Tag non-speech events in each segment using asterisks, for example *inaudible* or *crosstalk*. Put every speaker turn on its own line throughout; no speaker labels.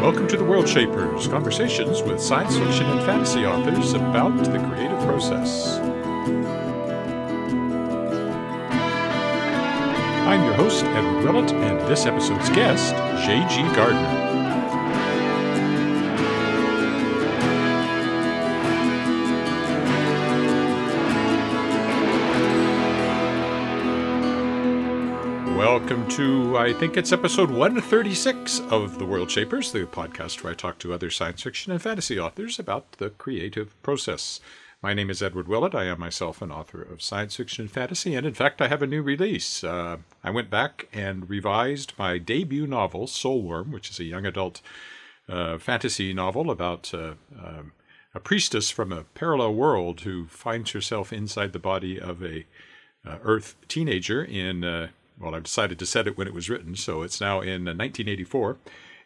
Welcome to the World Shapers, conversations with science fiction and fantasy authors about the creative process. I'm your host, Edward Willett, and this episode's guest, J.G. Gardner. Welcome to, I think it's episode 136 of The World Shapers, the podcast where I talk to other science fiction and fantasy authors about the creative process. My name is Edward Willett. I am myself an author of science fiction and fantasy, and in fact, I have a new release. Uh, I went back and revised my debut novel, Soulworm, which is a young adult uh, fantasy novel about uh, um, a priestess from a parallel world who finds herself inside the body of a uh, Earth teenager in uh, well, I decided to set it when it was written, so it's now in 1984,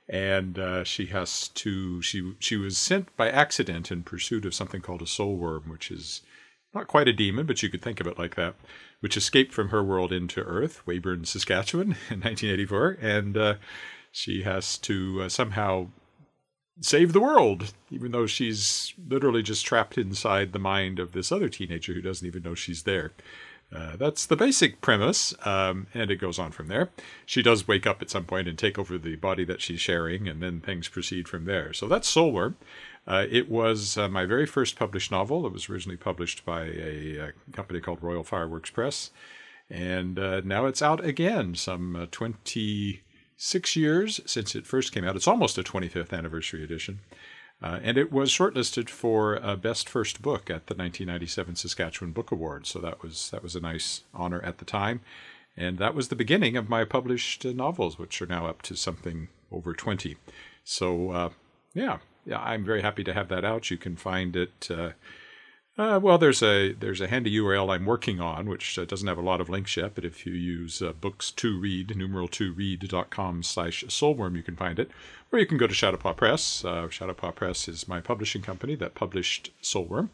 and uh, she has to she she was sent by accident in pursuit of something called a soul worm, which is not quite a demon, but you could think of it like that, which escaped from her world into Earth, Weyburn, Saskatchewan, *laughs* in 1984, and uh, she has to uh, somehow save the world, even though she's literally just trapped inside the mind of this other teenager who doesn't even know she's there. Uh, that's the basic premise, um, and it goes on from there. She does wake up at some point and take over the body that she's sharing, and then things proceed from there. So that's Soulworm. Uh, it was uh, my very first published novel. It was originally published by a, a company called Royal Fireworks Press, and uh, now it's out again, some uh, 26 years since it first came out. It's almost a 25th anniversary edition. Uh, and it was shortlisted for uh, best first book at the 1997 Saskatchewan Book Award. So that was that was a nice honor at the time, and that was the beginning of my published uh, novels, which are now up to something over 20. So uh, yeah, yeah, I'm very happy to have that out. You can find it uh, uh, well, there's a there's a handy URL I'm working on, which uh, doesn't have a lot of links yet, but if you use uh, books to read, numeral to read.com slash soulworm, you can find it. Or you can go to Shadowpaw Press. Uh, Shadowpaw Press is my publishing company that published Soulworm.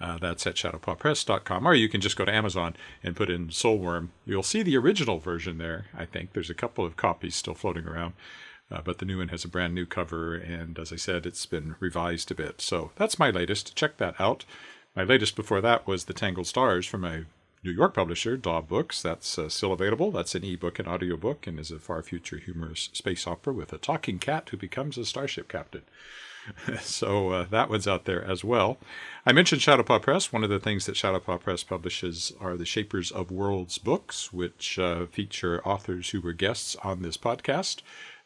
Uh, that's at shadowpawpress.com. Or you can just go to Amazon and put in Soulworm. You'll see the original version there, I think. There's a couple of copies still floating around. Uh, but the new one has a brand new cover, and as I said, it's been revised a bit. So that's my latest. Check that out. My latest before that was The Tangled Stars from a New York publisher, DAW Books. That's uh, still available. That's an ebook and audiobook and is a far future humorous space opera with a talking cat who becomes a starship captain. *laughs* so uh, that one's out there as well. I mentioned Shadowpaw Press. One of the things that Shadowpaw Press publishes are the Shapers of Worlds books, which uh, feature authors who were guests on this podcast.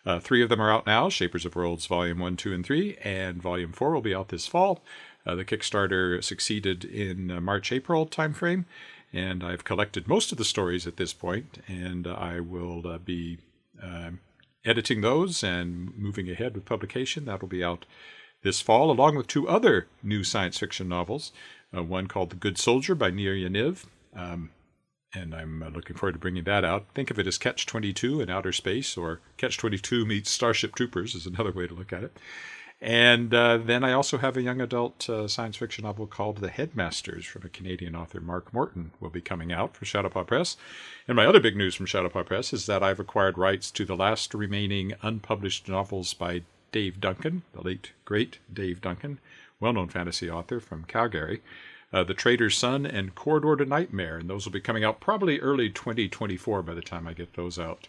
Uh, three of them are out now Shapers of Worlds Volume 1, 2, and 3, and Volume 4 will be out this fall. Uh, the Kickstarter succeeded in uh, March April timeframe, and I've collected most of the stories at this point, and I will uh, be um, editing those and moving ahead with publication. That'll be out this fall, along with two other new science fiction novels. Uh, one called The Good Soldier by Nir Yaniv. Um, and I'm uh, looking forward to bringing that out. Think of it as Catch 22 in outer space, or Catch 22 meets Starship Troopers is another way to look at it. And uh, then I also have a young adult uh, science fiction novel called The Headmasters from a Canadian author, Mark Morton, will be coming out for Shadowpaw Press. And my other big news from Shadowpaw Press is that I've acquired rights to the last remaining unpublished novels by Dave Duncan, the late, great Dave Duncan, well known fantasy author from Calgary uh, The Trader's Son, and Corridor to Nightmare. And those will be coming out probably early 2024 by the time I get those out.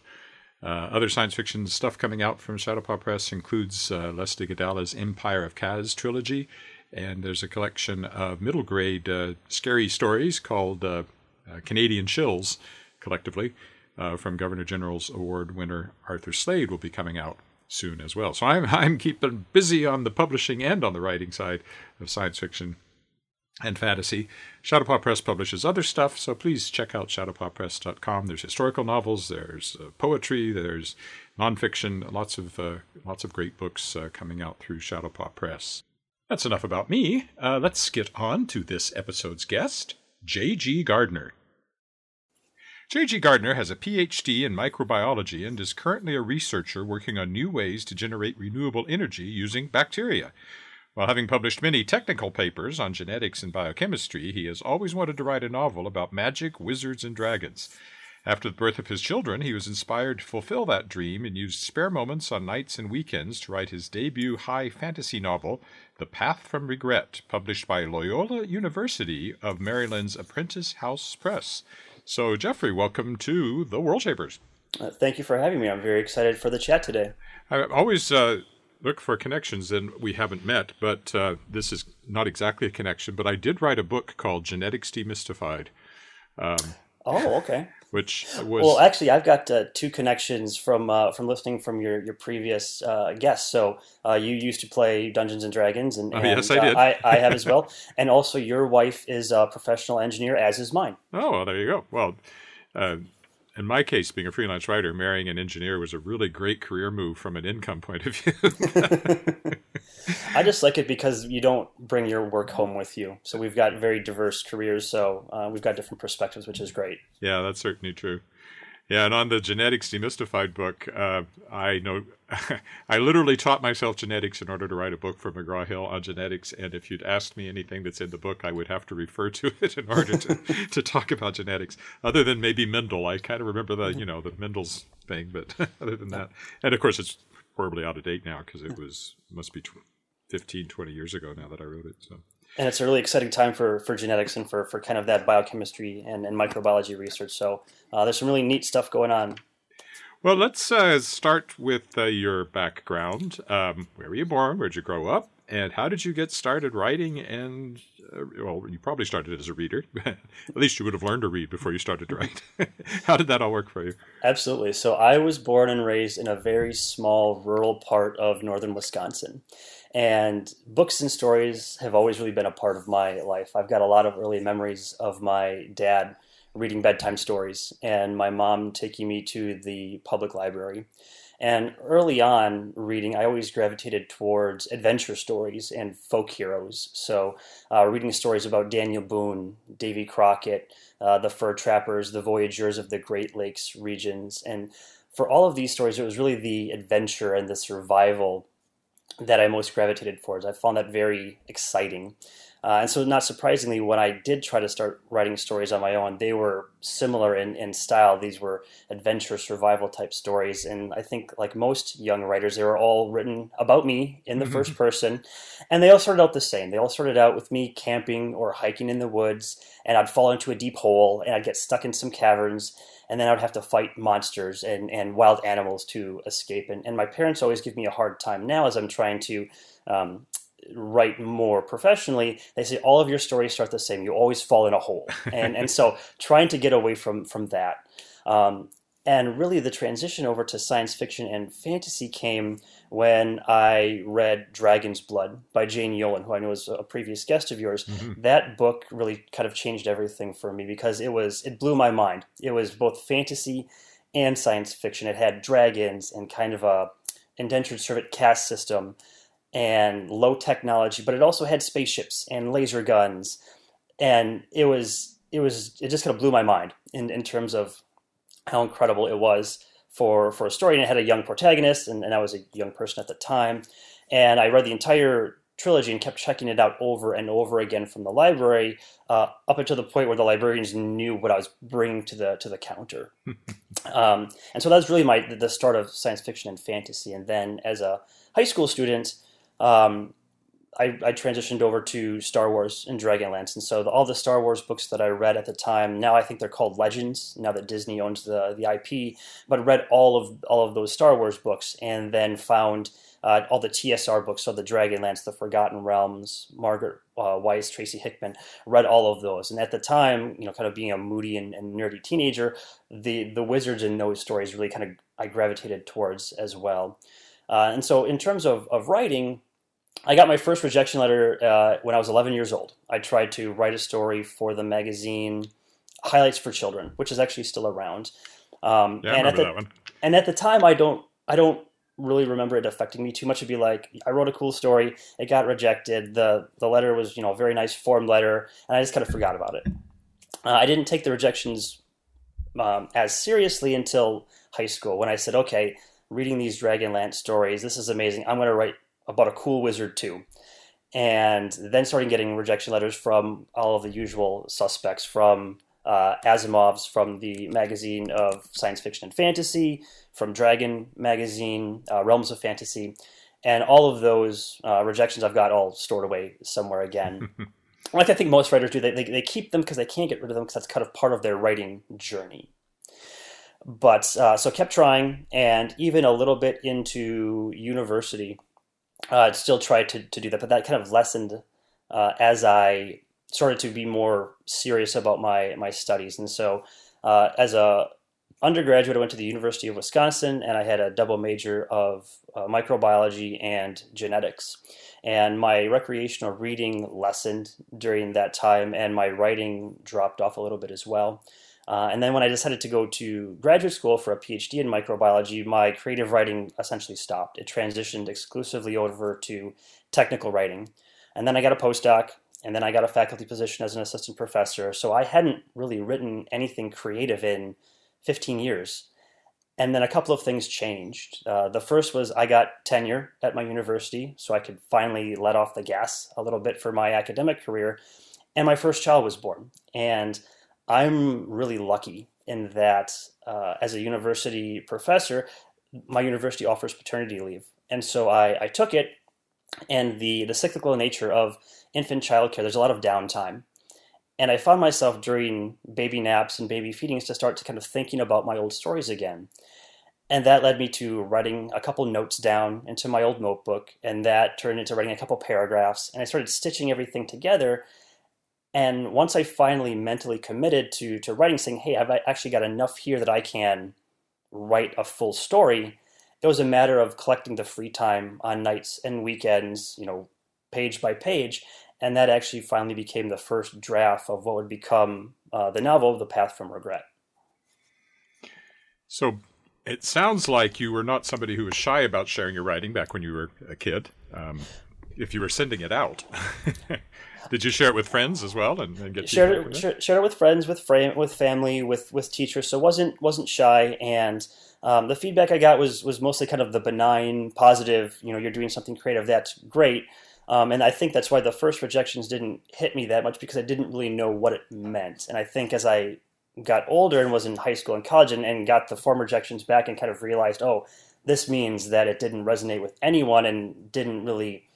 Uh, other science fiction stuff coming out from Shadowpaw Press includes uh, Leslie Gadallah's Empire of Kaz trilogy, and there's a collection of middle grade uh, scary stories called uh, uh, Canadian Chills, collectively, uh, from Governor General's Award winner Arthur Slade will be coming out soon as well. So I'm, *laughs* I'm keeping busy on the publishing and on the writing side of science fiction and fantasy. Shadowpaw Press publishes other stuff, so please check out shadowpawpress.com. There's historical novels, there's uh, poetry, there's nonfiction, lots of uh, lots of great books uh, coming out through Shadowpaw Press. That's enough about me. Uh, let's get on to this episode's guest, J.G. Gardner. J.G. Gardner has a PhD in microbiology and is currently a researcher working on new ways to generate renewable energy using bacteria. While having published many technical papers on genetics and biochemistry, he has always wanted to write a novel about magic, wizards, and dragons. After the birth of his children, he was inspired to fulfill that dream and used spare moments on nights and weekends to write his debut high fantasy novel, The Path from Regret, published by Loyola University of Maryland's Apprentice House Press. So, Jeffrey, welcome to the World Shapers.
Uh, thank you for having me. I'm very excited for the chat today.
I always uh, look for connections, and we haven't met, but uh, this is not exactly a connection. But I did write a book called Genetics Demystified.
Um, oh, okay
which was
well. Actually, I've got uh, two connections from uh, from listening from your your previous uh, guests. So uh, you used to play Dungeons and Dragons, and,
oh, yes, I did.
I, I, have as well. *laughs* and also, your wife is a professional engineer, as is mine.
Oh, well, there you go. Well. In my case, being a freelance writer, marrying an engineer was a really great career move from an income point of view. *laughs*
I just like it because you don't bring your work home with you. So we've got very diverse careers. So uh, we've got different perspectives, which is great.
Yeah, that's certainly true. Yeah, and on the genetics demystified book, uh, I know *laughs* I literally taught myself genetics in order to write a book for McGraw Hill on genetics. And if you'd asked me anything that's in the book, I would have to refer to *laughs* it in order to, *laughs* to talk about genetics. Other than maybe Mendel, I kind of remember the you know the Mendel's thing, but other than that, and of course it's horribly out of date now because it was must be 15, 20 years ago now that I wrote it. So
and it's a really exciting time for, for genetics and for, for kind of that biochemistry and, and microbiology research. So uh, there's some really neat stuff going on.
Well, let's uh, start with uh, your background. Um, where were you born? Where'd you grow up? And how did you get started writing? And uh, well, you probably started as a reader. *laughs* At least you would have learned to read before you started to write. *laughs* how did that all work for you?
Absolutely. So I was born and raised in a very small rural part of northern Wisconsin. And books and stories have always really been a part of my life. I've got a lot of early memories of my dad reading bedtime stories and my mom taking me to the public library. And early on reading, I always gravitated towards adventure stories and folk heroes. So, uh, reading stories about Daniel Boone, Davy Crockett, uh, the fur trappers, the voyageurs of the Great Lakes regions. And for all of these stories, it was really the adventure and the survival that I most gravitated towards. I found that very exciting. Uh, and so, not surprisingly, when I did try to start writing stories on my own, they were similar in, in style. These were adventure survival type stories. And I think, like most young writers, they were all written about me in the mm-hmm. first person. And they all started out the same. They all started out with me camping or hiking in the woods, and I'd fall into a deep hole and I'd get stuck in some caverns and then I would have to fight monsters and, and wild animals to escape. And, and my parents always give me a hard time now as I'm trying to um, write more professionally. They say all of your stories start the same. You always fall in a hole, and and so *laughs* trying to get away from from that. Um, and really, the transition over to science fiction and fantasy came when I read Dragon's Blood by Jane Yolen, who I know is a previous guest of yours. Mm-hmm. That book really kind of changed everything for me because it was it blew my mind. It was both fantasy and science fiction. It had dragons and kind of a indentured servant caste system and low technology, but it also had spaceships and laser guns, and it was it was it just kind of blew my mind in in terms of how incredible it was for for a story. And it had a young protagonist, and, and I was a young person at the time. And I read the entire trilogy and kept checking it out over and over again from the library, uh, up until the point where the librarians knew what I was bringing to the to the counter. *laughs* um, and so that was really my the start of science fiction and fantasy. And then as a high school student, um, I, I, transitioned over to Star Wars and Dragonlance, and so the, all the Star Wars books that I read at the time, now I think they're called Legends. Now that Disney owns the the IP, but read all of all of those Star Wars books, and then found uh, all the TSR books, so the Dragonlance, the Forgotten Realms, Margaret uh, Weis, Tracy Hickman, read all of those. And at the time, you know, kind of being a moody and, and nerdy teenager, the the wizards in those stories really kind of I gravitated towards as well. Uh, and so, in terms of of writing I got my first rejection letter uh, when I was 11 years old. I tried to write a story for the magazine Highlights for Children, which is actually still around.
Um, yeah,
and
at
the, And at the time, I don't, I don't really remember it affecting me too much. It'd be like I wrote a cool story, it got rejected. the The letter was, you know, a very nice form letter, and I just kind of forgot about it. Uh, I didn't take the rejections um, as seriously until high school when I said, okay, reading these Dragonlance stories, this is amazing. I'm going to write about a cool wizard too. And then starting getting rejection letters from all of the usual suspects from uh, Asimov's from the magazine of science fiction and fantasy, from Dragon magazine, uh, Realms of Fantasy, and all of those uh, rejections I've got all stored away somewhere again. *laughs* like I think most writers do, they, they, they keep them because they can't get rid of them because that's kind of part of their writing journey. But uh, so kept trying, and even a little bit into university, uh, still tried to, to do that. But that kind of lessened uh, as I started to be more serious about my my studies. And so, uh, as a undergraduate, I went to the University of Wisconsin, and I had a double major of uh, microbiology and genetics. And my recreational reading lessened during that time, and my writing dropped off a little bit as well. Uh, and then when I decided to go to graduate school for a PhD in microbiology, my creative writing essentially stopped. It transitioned exclusively over to technical writing. And then I got a postdoc, and then I got a faculty position as an assistant professor. So I hadn't really written anything creative in 15 years. And then a couple of things changed. Uh, the first was I got tenure at my university, so I could finally let off the gas a little bit for my academic career. And my first child was born. And I'm really lucky in that uh, as a university professor, my university offers paternity leave. And so I, I took it, and the, the cyclical nature of infant childcare, there's a lot of downtime. And I found myself during baby naps and baby feedings to start to kind of thinking about my old stories again. And that led me to writing a couple notes down into my old notebook, and that turned into writing a couple paragraphs. And I started stitching everything together. And once I finally mentally committed to, to writing, saying, hey, I've actually got enough here that I can write a full story, it was a matter of collecting the free time on nights and weekends, you know, page by page, and that actually finally became the first draft of what would become uh, the novel, The Path from Regret.
So it sounds like you were not somebody who was shy about sharing your writing back when you were a kid. Um, if you were sending it out, *laughs* did you share it with friends as well and, and get
shared it, shared, shared it with friends, with frame, with family, with with teachers? So wasn't wasn't shy, and um, the feedback I got was was mostly kind of the benign, positive. You know, you're doing something creative. That's great. Um, and I think that's why the first rejections didn't hit me that much because I didn't really know what it meant. And I think as I got older and was in high school and college and, and got the form rejections back and kind of realized, oh, this means that it didn't resonate with anyone and didn't really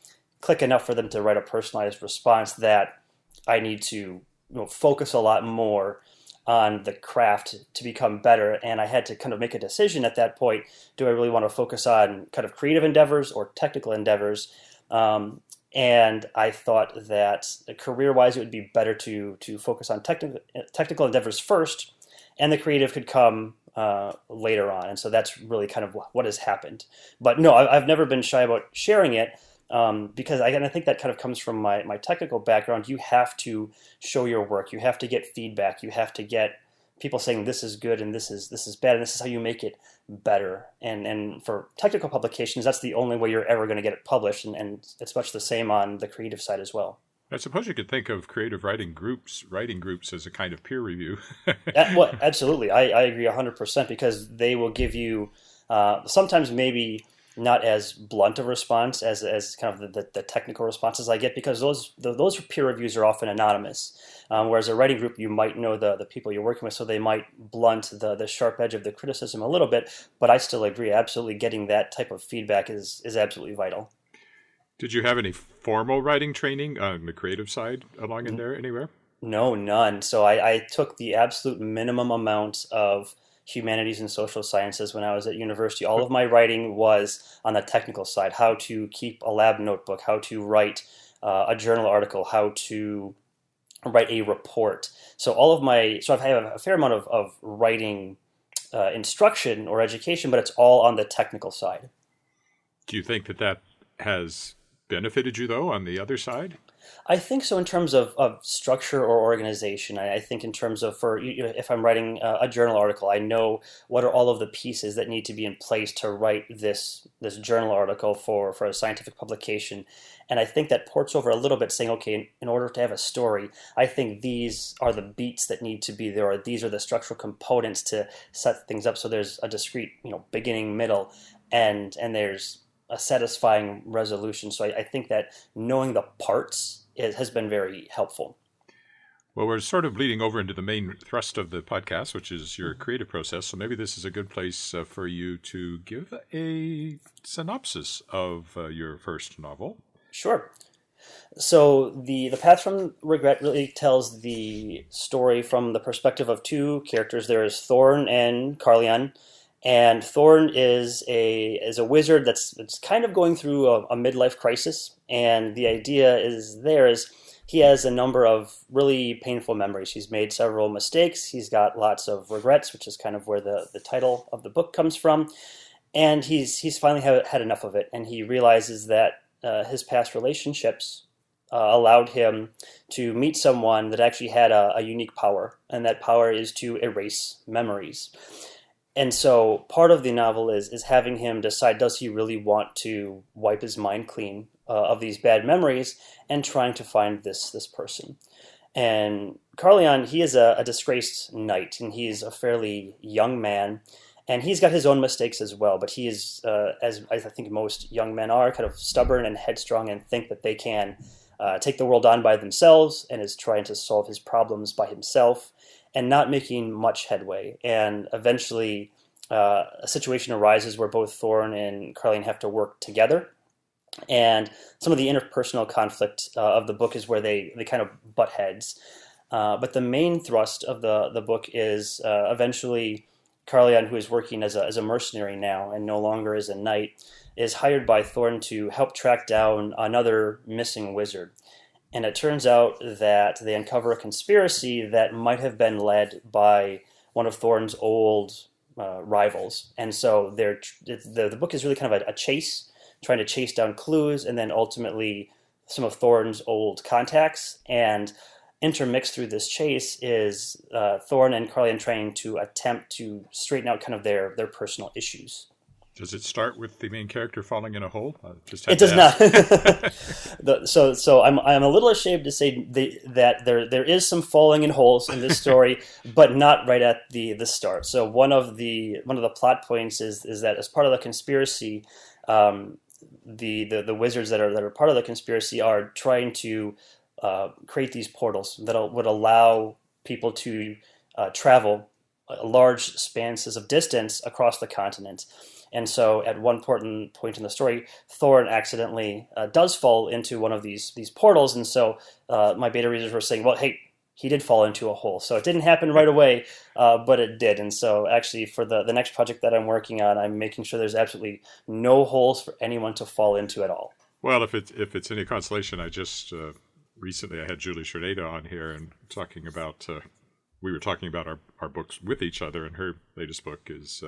click enough for them to write a personalized response that I need to you know, focus a lot more on the craft to become better. And I had to kind of make a decision at that point do I really want to focus on kind of creative endeavors or technical endeavors? Um, and I thought that career-wise, it would be better to to focus on technical technical endeavors first, and the creative could come uh, later on. And so that's really kind of what has happened. But no, I've never been shy about sharing it. Um, because I, and I think that kind of comes from my, my technical background. You have to show your work. You have to get feedback. You have to get people saying this is good and this is this is bad and this is how you make it better and and for technical publications that's the only way you're ever going to get it published and, and it's much the same on the creative side as well
I suppose you could think of creative writing groups, writing groups, as a kind of peer review. *laughs*
well, absolutely, I, I agree hundred percent because they will give you uh, sometimes maybe not as blunt a response as, as kind of the, the, technical responses I get because those those peer reviews are often anonymous. Um, whereas a writing group, you might know the, the people you're working with, so they might blunt the, the sharp edge of the criticism a little bit. But I still agree, absolutely, getting that type of feedback is is absolutely vital.
Did you have any formal writing training on the creative side along in there anywhere?
No, none. So I, I took the absolute minimum amount of humanities and social sciences when I was at university. All of my writing was on the technical side how to keep a lab notebook, how to write uh, a journal article, how to write a report. So, all of my, so I've had a fair amount of, of writing uh, instruction or education, but it's all on the technical side.
Do you think that that has benefited you, though, on the other side?
I think so in terms of, of structure or organization. I, I think in terms of for you know, if I'm writing a, a, journal article, I know what are all of the pieces that need to be in place to write this this journal article for for a scientific publication. And I think that ports over a little bit, saying, okay, in, in order to have a story, I think these are the beats that need to be there, or these are the structural components to set things up. So there's a discrete, you know, beginning, middle, and and there's a satisfying resolution. So I, I think that knowing the parts is, has been very helpful.
Well, we're sort of bleeding over into the main thrust of the podcast, which is your mm-hmm. creative process. So maybe this is a good place uh, for you to give a synopsis of uh, your first novel.
Sure. So the the path from regret really tells the story from the perspective of two characters. There is Thorn and Carleon, and Thorn is a is a wizard that's that's kind of going through a, a midlife crisis. And the idea is there is he has a number of really painful memories. He's made several mistakes. He's got lots of regrets, which is kind of where the, the title of the book comes from. And he's he's finally had, had enough of it, and he realizes that uh, his past relationships uh, allowed him to meet someone that actually had a, a, unique power, and that power is to erase memories. And so part of the novel is is having him decide does he really want to wipe his mind clean uh, of these bad memories and trying to find this this person. And Carleon, he is a, a disgraced knight, and he's a fairly young man and he's got his own mistakes as well. But he is, uh, as I think most young men are, kind of stubborn and headstrong, and think that they can uh, take the world on by themselves, and is trying to solve his problems by himself, and not making much headway. And eventually, uh, a situation arises where both Thorn and Carleon have to work together. And some of the interpersonal conflict uh, of the book is where they, they kind of butt heads. Uh, but the main thrust of the, the book is uh, eventually Carleon, who is working as a, as a mercenary now and no longer as a knight, is hired by Thorn to help track down another missing wizard. And it turns out that they uncover a conspiracy that might have been led by one of Thorn's old uh, rivals. And so the, the book is really kind of a, a chase, trying to chase down clues, and then ultimately some of Thorn's old contacts. And intermixed through this chase is uh, Thorn and Carleon trying to attempt to straighten out kind of their their personal issues.
Does it start with the main character falling in a hole?
it does not. *laughs* *laughs* the, so, so I'm I'm a little ashamed to say the, that there there is some falling in holes in this story, *laughs* but not right at the the start. So one of the one of the plot points is is that as part of the conspiracy, um, the, the the wizards that are that are part of the conspiracy are trying to uh, create these portals that would allow people to uh, travel large spanses of distance across the continent. And so, at one important point in the story, Thorn accidentally uh, does fall into one of these these portals. And so, uh, my beta readers were saying, "Well, hey, he did fall into a hole. So it didn't happen right away, uh, but it did. And so actually, for the the next project that I'm working on, I'm making sure there's absolutely no holes for anyone to fall into at all.
Well, if it's if it's any consolation, I just uh, recently I had Julie Czerneda on here and talking about uh, we were talking about our, our books with each other, and her latest book is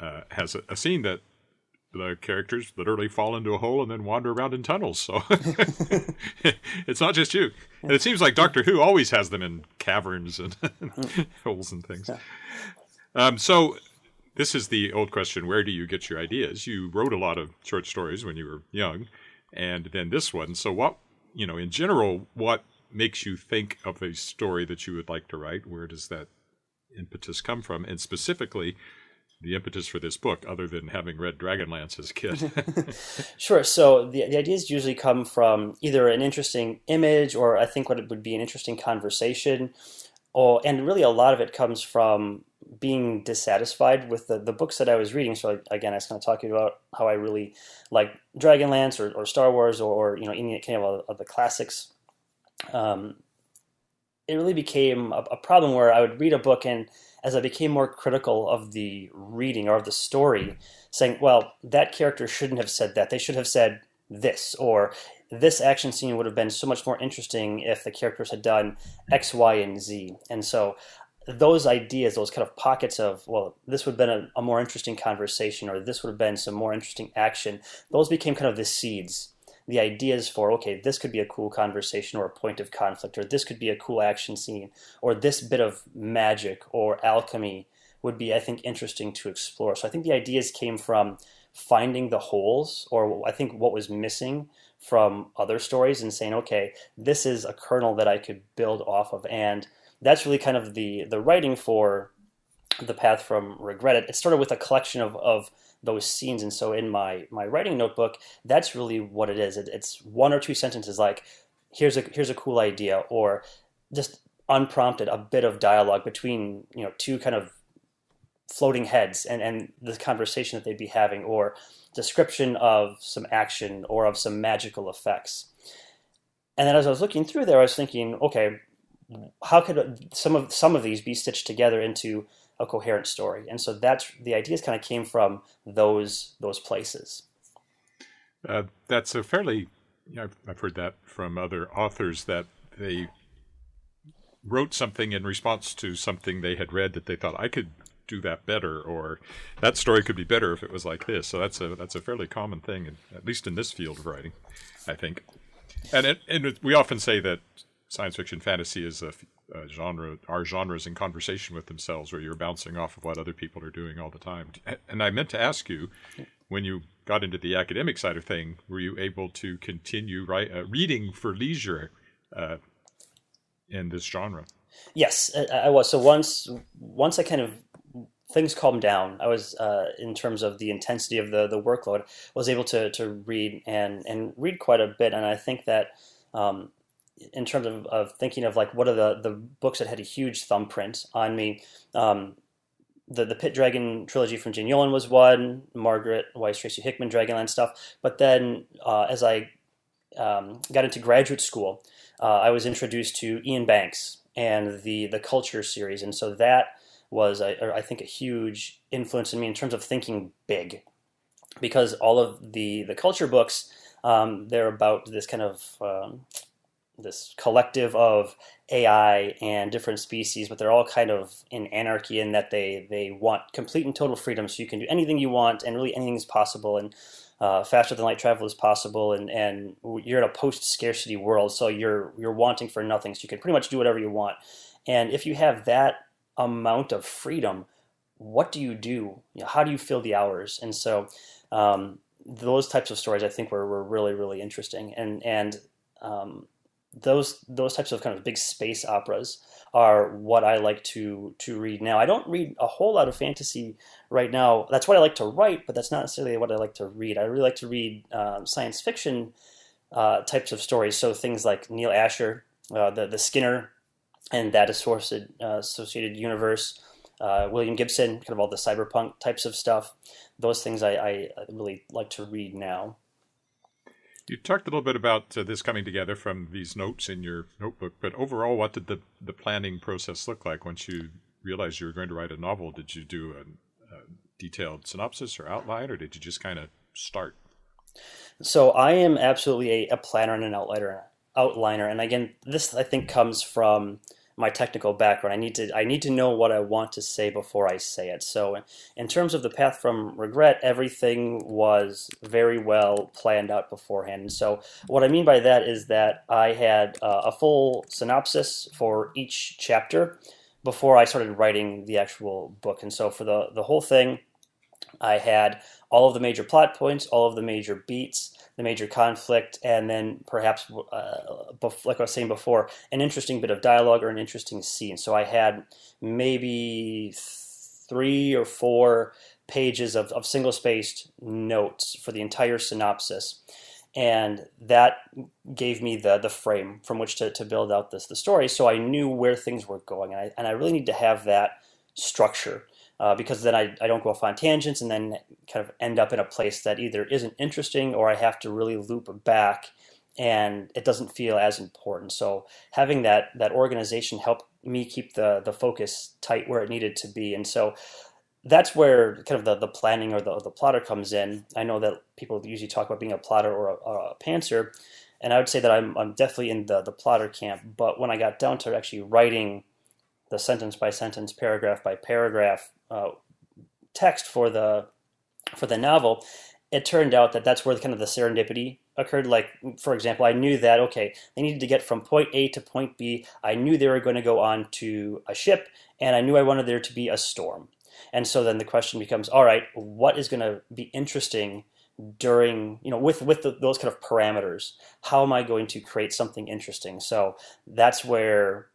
uh, has a, a, scene that the characters literally fall into a hole and then wander around in tunnels. So *laughs* it's not just you, and it seems like Doctor Who always has them in caverns and *laughs* holes and things. Um, so this is the old question: Where do you get your ideas? You wrote a lot of short stories when you were young, and then this one. So what you know, in general, what makes you think of a story that you would like to write? Where does that impetus come from? And specifically, the impetus for this book, other than having read Dragonlance as a kid? *laughs*
sure. So the, the ideas usually come from either an interesting image or I think what it would be an interesting conversation. Or, and really, a lot of it comes from being dissatisfied with the, the books that I was reading. So again, I was kind of talking about how I really like Dragonlance or, or Star Wars or, or, you know any kind of, of the classics. Um, it really became a, a, problem where I would read a book and as I became more critical of the reading or of the story, saying, well, that character shouldn't have said that. They should have said this or this action scene would have been so much more interesting if the characters had done X, Y, and Z. And so those ideas, those kind of pockets of, well, this would have been a, a, more interesting conversation or this would have been some more interesting action, those became kind of the seeds, the ideas for, okay, this could be a cool conversation or a point of conflict, or this could be a cool action scene, or this bit of magic or alchemy would be, I think, interesting to explore. So I think the ideas came from finding the holes, or I think what was missing from other stories and saying, okay, this is a kernel that I could build off of. And that's really kind of the the writing for the path from regret it. Started with a collection of, of those scenes, and so in my my writing notebook, that's really what it is. It, it's one or two sentences like, "Here's a here's a cool idea," or just unprompted a bit of dialogue between you know two kind of floating heads and and the conversation that they'd be having or description of some action or of some magical effects and then as i was looking through there i was thinking okay how could some of some of these be stitched together into a coherent story. And so that's the ideas kind of came from those those places.
Uh, that's a fairly you know, I've, I've heard that from other authors that they wrote something in response to something they had read that they thought I could do that better or that story could be better if it was like this. So that's a that's a fairly common thing in, at least in this field of writing i think. And it, and it, we often say that science fiction fantasy is a, a, genre are genres in conversation with themselves where you're bouncing off of what other people are doing all the time and i meant to ask you when you got into the academic side of thing were you able to continue write, uh, reading for leisure uh, in this genre
yes I, I was so once once i kind of things calmed down. I was, uh, in terms of the intensity of the the workload, was able to to read and and read quite a bit. And I think that, um, in terms of, of thinking of like what are the the books that had a huge thumbprint on me. Um, the the Pit Dragon trilogy from Jane Yolen was one. Margaret Weis, Tracy Hickman, Dragonlance stuff. But then uh, as I um, got into graduate school, uh, I was introduced to Iain Banks and the the Culture series, and so that was, I, I think, a huge influence in me in terms of thinking big, because all of the the culture books um, they're about this kind of um, this collective of AI and different species, but they're all kind of in anarchy in that they they want complete and total freedom, so you can do anything you want, and really anything is possible, and uh, faster than light travel is possible, and and you're in a post scarcity world, so you're you're wanting for nothing, so you can pretty much do whatever you want, and if you have that amount of freedom, what do you do? You know, how do you fill the hours? And so um, those types of stories I think were, were really really interesting, and and um, those those types of kind of big space operas are what I like to to read now. I don't read a whole lot of fantasy right now. That's what I like to write, but that's not necessarily what I like to read. I really like to read um, science fiction uh, types of stories. So things like Neal Asher, uh, the the Skinner and that associated, uh, associated universe. Uh, William Gibson, kind of all the cyberpunk types of stuff. Those things I, I really like to read now.
You talked a little bit about uh, this coming together from these notes in your notebook, but overall, what did the, the planning process look like once you realized you were going to write a novel? Did you do a, a detailed synopsis or outline, or did you just kind of start?
So I am absolutely a, a planner and an outliner outliner. And again, this I think comes from my technical background. I need to I need to know what I want to say before I say it. So in terms of the path from regret, everything was very well planned out beforehand. And so what I mean by that is that I had uh, a full synopsis for each chapter before I started writing the actual book. And so for the the whole thing, I had all of the major plot points, all of the major beats the major conflict, and then perhaps, uh, like I was saying before, an interesting bit of dialogue or an interesting scene. So I had maybe three or four pages of, of single spaced notes for the entire synopsis. And that gave me the, the frame from which to, to build out this the story. So I knew where things were going. And I, and I really need to have that structure uh, because then I, I don't go off on tangents and then kind of end up in a place that either isn't interesting or I have to really loop back and it doesn't feel as important. So having that that organization helped me keep the the focus tight where it needed to be. And so that's where kind of the, the planning or the, the plotter comes in. I know that people usually talk about being a plotter or a, a pantser, and I would say that I'm, I'm definitely in the, the plotter camp. But when I got down to actually writing the sentence by sentence, paragraph by paragraph uh, text for the for the novel, it turned out that that's where the, kind of the serendipity occurred. Like, for example, I knew that okay, they needed to get from point A to point B. I knew they were going to go on to a ship, and I knew I wanted there to be a storm. And so then the question becomes, all right, what is going to be interesting during you know with with the, those kind of parameters? How am I going to create something interesting? So that's where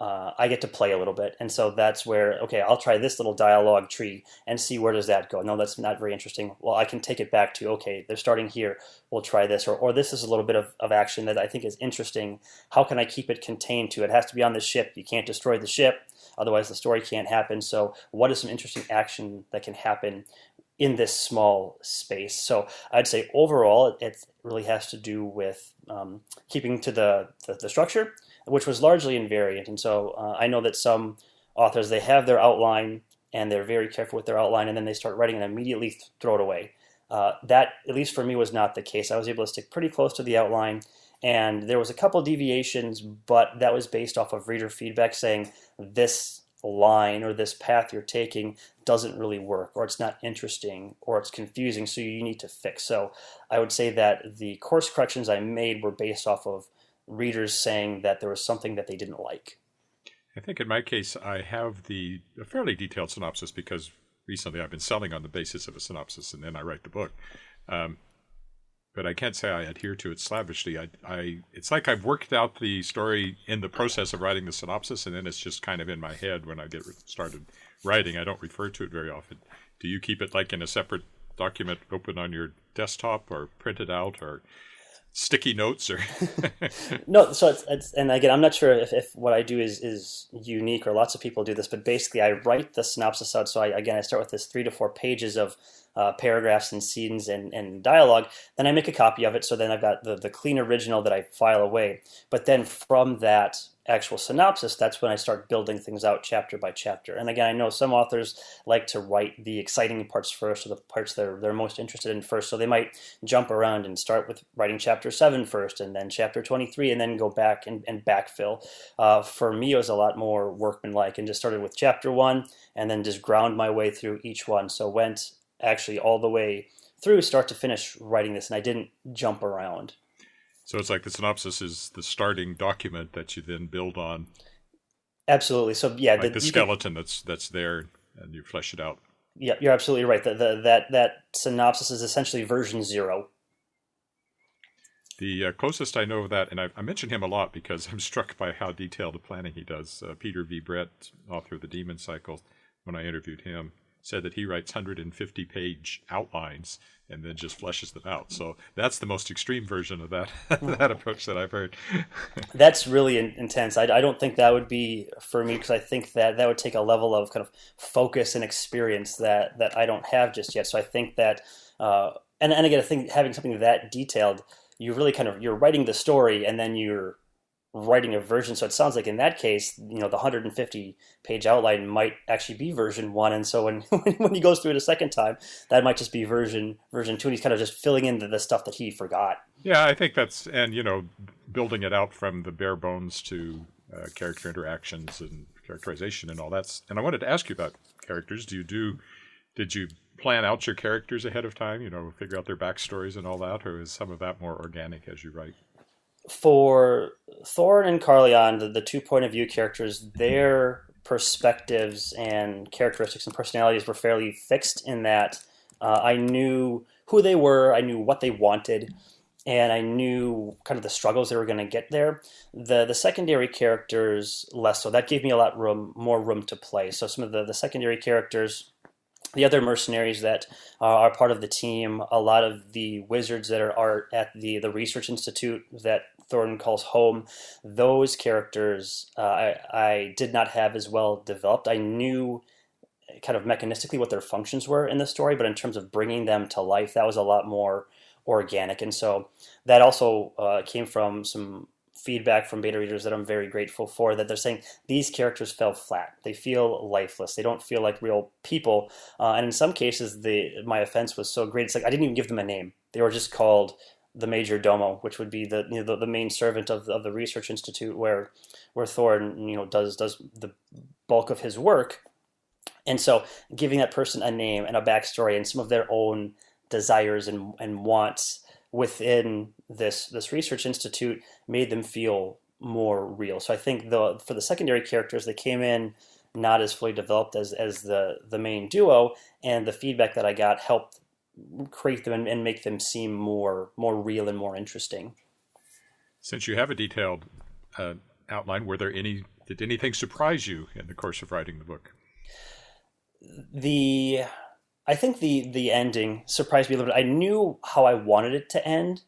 uh, I get to play a little bit, and so that's where okay, I'll try this little dialogue tree and see where does that go. No, that's not very interesting. Well, I can take it back to okay, they're starting here. We'll try this, or or this is a little bit of, of action that I think is interesting. How can I keep it contained to it? has to be on the ship. You can't destroy the ship, otherwise the story can't happen. So, what is some interesting action that can happen in this small space. So I'd say overall, it really has to do with um, keeping to the, the, the, structure, which was largely invariant. And so uh, I know that some authors, they have their outline and they're very careful with their outline and then they start writing and immediately throw it away. Uh, that, at least for me, was not the case. I was able to stick pretty close to the outline and there was a couple deviations, but that was based off of reader feedback saying this line or this path you're taking doesn't really work or it's not interesting or it's confusing so you need to fix so i would say that the course corrections i made were based off of readers saying that there was something that they didn't like
i think in my case i have the a fairly detailed synopsis because recently i've been selling on the basis of a synopsis and then i write the book um, but I can't say I adhere to it slavishly. I, I, it's like I've worked out the story in the process of writing the synopsis, and then it's just kind of in my head when I get started writing. I don't refer to it very often. Do you keep it like in a separate document open on your desktop, or print it out, or sticky notes or *laughs*
no so it's, it's, and again i'm not sure if, if what i do is is unique or lots of people do this but basically i write the synopsis out so I, again i start with this three to four pages of uh, paragraphs and scenes and, and dialogue. Then I make a copy of it. So then I've got the, the clean original that I file away. But then from that actual synopsis, that's when I start building things out chapter by chapter. And again, I know some authors like to write the exciting parts first or the parts they're, they're most interested in first. So they might jump around and start with writing chapter 7 first and then chapter 23 and then go back and, and backfill. Uh, for me, it was a lot more workmanlike and just started with chapter 1 and then just ground my way through each one. So went actually all the way through start to finish writing this, and I didn't jump around.
So it's like the synopsis is the starting document that you then build on.
Absolutely. So yeah,
like the, the skeleton can, that's that's there, and you flesh it out.
Yeah, you're absolutely right. The, the, that that synopsis is essentially version zero.
The uh, closest I know of that, and I, I mention him a lot because *laughs* I'm struck by how detailed the planning he does. Uh, Peter V. Brett, author of the Demon Cycle, when I interviewed him, said that he writes 150 page outlines and then just fleshes them out. So that's the most extreme version of that *laughs* that approach that I've heard. *laughs*
that's really in, intense. I, I, don't think that would be for me because I think that that would take a level of kind of focus and experience that that I don't have just yet. So I think that, uh, and and again, I think having something that detailed, you really kind of you're writing the story and then you're writing a version. So it sounds like in that case, you know, the 150 page outline might actually be version one. And so *laughs* when, when he goes through it a second time, that might just be version version two. And he's kind of just filling in the, the stuff that he forgot.
Yeah, I think that's, and, you know, building it out from the bare bones to uh, character interactions and characterization and all that. And I wanted to ask you about characters. Do you do, did you plan out your characters ahead of time, you know, figure out their backstories and all that, or is some of that more organic as you write?
For Thorin and Carleon, the, the two point of view characters, their perspectives and characteristics and personalities were fairly fixed in that uh, I knew who they were, I knew what they wanted, and I knew kind of the struggles they were going to get there. The the secondary characters less so. That gave me a lot room, more room to play. So some of the, the secondary characters the other mercenaries that uh, are part of the team, a lot of the wizards that are, are at the, the research institute that Thorin calls home, those characters uh, I, I did not have as well developed. I knew kind of mechanistically what their functions were in the story, but in terms of bringing them to life, that was a lot more organic. And so that also uh, came from some feedback from beta readers that I'm very grateful for that they're saying these characters fell flat. They feel lifeless. They don't feel like real people. Uh, and in some cases, the my offense was so great. It's like I didn't even give them a name. They were just called the major domo, which would be the you know, the, the, main servant of of the research institute where where Thorin you know does does the bulk of his work. And so giving that person a name and a backstory and some of their own desires and, and wants within this this research institute made them feel more real. So I think the for the secondary characters they came in not as fully developed as as the the main duo, and the feedback that I got helped create them and, and make them seem more more real and more interesting.
Since you have a detailed uh, outline, were there any Did anything surprise you in the course of writing the book?
The I think the the ending surprised me a little bit. I knew how I wanted it to end,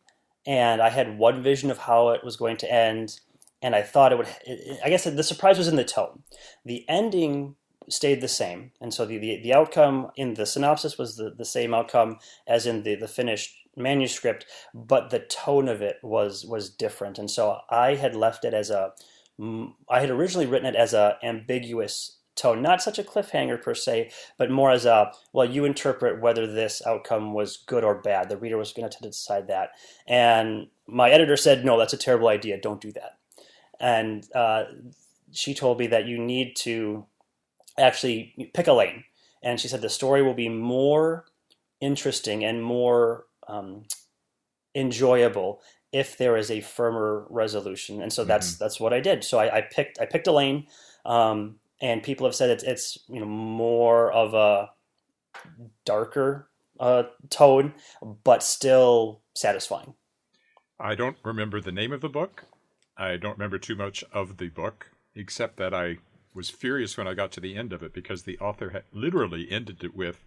and I had one vision of how it was going to end, and I thought it would. I guess the surprise was in the tone. The ending stayed the same, and so the the, the outcome in the synopsis was the, the same outcome as in the the finished manuscript, but the tone of it was was different, and so I had left it as a. I had originally written it as a ambiguous tone, not such a cliffhanger per se, but more as a well, you interpret whether this outcome was good or bad. The reader was going to decide that, and my editor said, "No, that's a terrible idea. Don't do that." And uh, she told me that you need to actually pick a lane, and she said the story will be more interesting and more um, enjoyable if there is a firmer resolution. And so that's mm-hmm. that's what I did. So I, I, picked I picked a lane. Um, and people have said it's it's you know more of a darker uh, tone, but still satisfying.
I don't remember the name of the book. I don't remember too much of the book, except that I was furious when I got to the end of it because the author had literally ended it with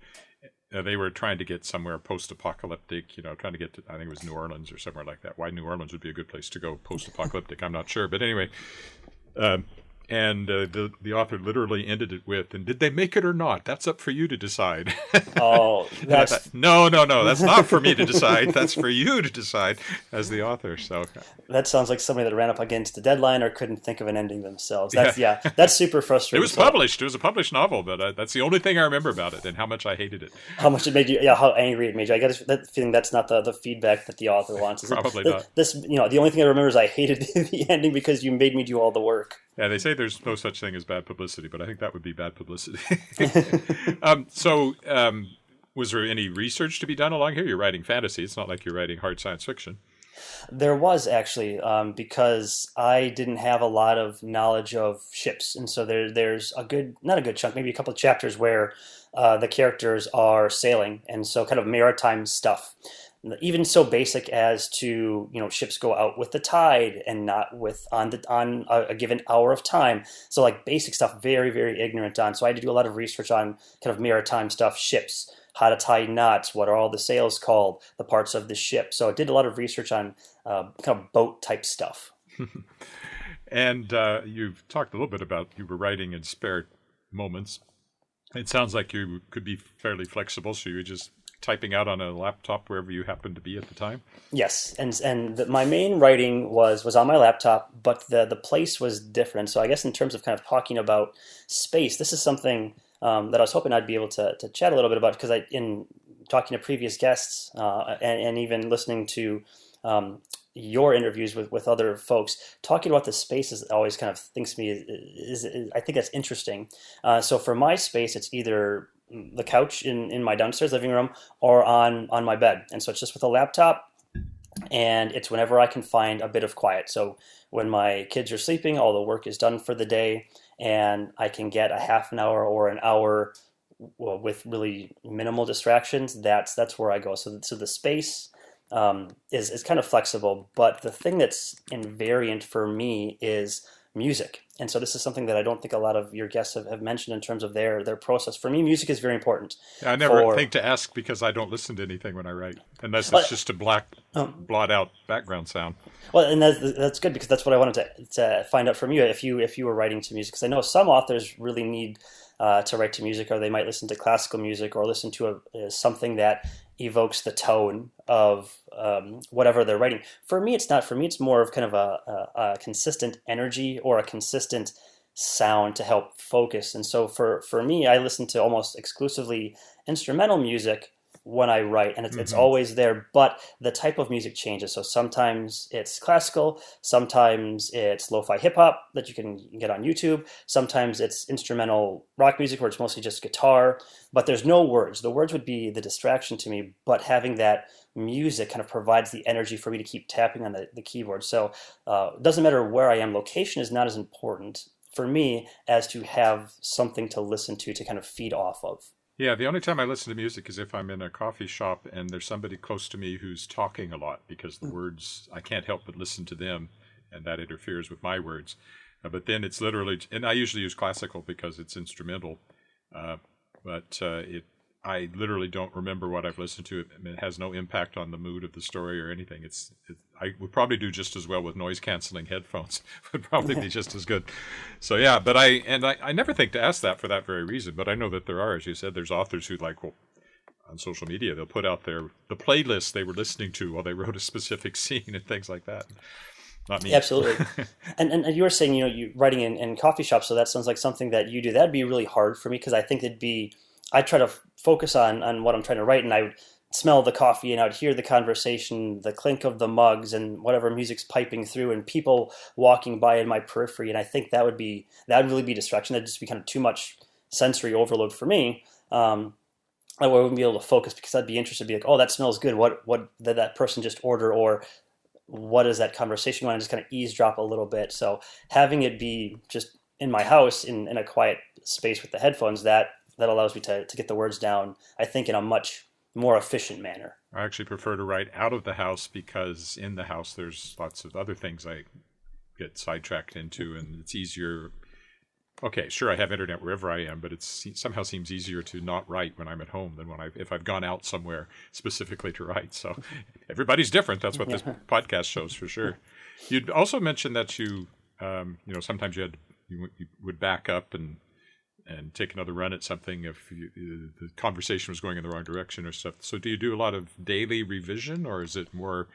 uh, they were trying to get somewhere post-apocalyptic, you know, trying to get to I think it was New Orleans or somewhere like that. Why New Orleans would be a good place to go post-apocalyptic, I'm not sure, but anyway, um, and uh, the the author literally ended it with, "And did they make it or not? That's up for you to decide." *laughs*
Oh, that's
thought, *laughs* no, no, no. That's not for me to decide. That's for you to decide as the author. So
that sounds like somebody that ran up against the deadline or couldn't think of an ending themselves. That's yeah, yeah that's super frustrating.
it was published. It was a published novel, but uh, that's the only thing I remember about it, and how much I hated it.
How much it made you? Yeah, how angry it made you. I get that feeling that's not the, the feedback that the author wants.
Probably
it,
not.
This, you know, the only thing I remember is I hated *laughs* the ending because you made me do all the work.
Yeah, they say there's no such thing as bad publicity, but I think that would be bad publicity. *laughs* um, so, um, was there any research to be done along here? You're writing fantasy. It's not like you're writing hard science fiction.
There was actually um, because I didn't have a lot of knowledge of ships, and so there, there's a good, not a good chunk, maybe a couple of chapters where uh, the characters are sailing, and so kind of maritime stuff even so basic as to you know ships go out with the tide and not with on the on a, a, given hour of time. So like basic stuff very very ignorant on. So i had to do a lot of research on kind of maritime stuff ships how to tie knots what are all the sails called the parts of the ship. So i did a lot of research on uh, kind of boat type stuff. *laughs*
And uh, you've talked a little bit about you were writing in spare moments. It sounds like you could be fairly flexible so you just typing out on a laptop wherever you happened to be at the time?
Yes, and and the, my main writing was was on my laptop, but the the place was different. So I guess in terms of kind of talking about space, this is something um, that I was hoping I'd be able to to chat a little bit about because I in talking to previous guests uh, and, and even listening to um, your interviews with, with other folks, talking about the spaces always kind of thinks me is, is, is I think that's interesting. Uh, so for my space, it's either the couch in, in my downstairs living room or on on my bed. And so it's just with a laptop and it's whenever I can find a bit of quiet. So when my kids are sleeping, all the work is done for the day and I can get a half an hour or an hour well, with really minimal distractions. That's that's where I go. So so the space um, is is kind of flexible, but the thing that's invariant for me is music. And so this is something that I don't think a lot of your guests have, have mentioned in terms of their their process. For me, music is very important.
Yeah, I never for, think to ask because I don't listen to anything when I write, unless it's just a black um, blot out background sound.
Well, and that's, that's good because that's what I wanted to, to find out from you if you if you were writing to music because I know some authors really need uh, to write to music, or they might listen to classical music, or listen to a, something that evokes the tone of um, whatever they're writing. For me, it's not. For me, it's more of kind of a, a, a, consistent energy or a consistent sound to help focus. And so for for me, I listen to almost exclusively instrumental music when I write, and it's, mm-hmm. it's always there. But the type of music changes. So sometimes it's classical, sometimes it's lo-fi hip hop that you can get on YouTube. Sometimes it's instrumental rock music where it's mostly just guitar, but there's no words. The words would be the distraction to me, but having that music kind of provides the energy for me to keep tapping on the, the keyboard. So uh, it doesn't matter where I am. Location is not as important for me as to have something to listen to to kind of feed off of.
Yeah, the only time I listen to music is if I'm in a coffee shop and there's somebody close to me who's talking a lot because the mm. words, I can't help but listen to them and that interferes with my words. Uh, but then it's literally, and I usually use classical because it's instrumental. Uh, but uh, it, I literally don't remember what I've listened to. It, it has no impact on the mood of the story or anything. It's, it, I would probably do just as well with noise canceling headphones. *laughs* would probably be just as good. So yeah, but I and I, I never think to ask that for that very reason. But I know that there are, as you said, there's authors who like well on social media they'll put out their the playlist they were listening to while they wrote a specific *laughs* scene and things like that. Not me.
Absolutely. *laughs* and, and you were saying, you know, you writing in, in coffee shops, so that sounds like something that you do. That'd be really hard for me because I think it'd be, I try to focus on, on what I'm trying to write and I would smell the coffee and I would hear the conversation, the clink of the mugs and whatever music's piping through and people walking by in my periphery. And I think that would be, that would really be distraction. That'd just be kind of too much sensory overload for me. Um, I wouldn't be able to focus because I'd be interested to be like, oh, that smells good. What what did that person just order? Or what is that conversation going? Just kind of eavesdrop a little bit. So having it be just in my house in, in a quiet space with the headphones, that that allows me to, to get the words down, I think, in a much more efficient manner.
I actually prefer to write out of the house because in the house there's lots of other things I get sidetracked into, and it's easier okay, sure, I have internet wherever I am, but it somehow seems easier to not write when I'm at home than when I if I've gone out somewhere specifically to write. So everybody's different. That's what this *laughs* podcast shows for sure. You'd also mentioned that you, um, you know, sometimes you had you, you, would back up and and take another run at something if you, the conversation was going in the wrong direction or stuff. So do you do a lot of daily revision, or is it more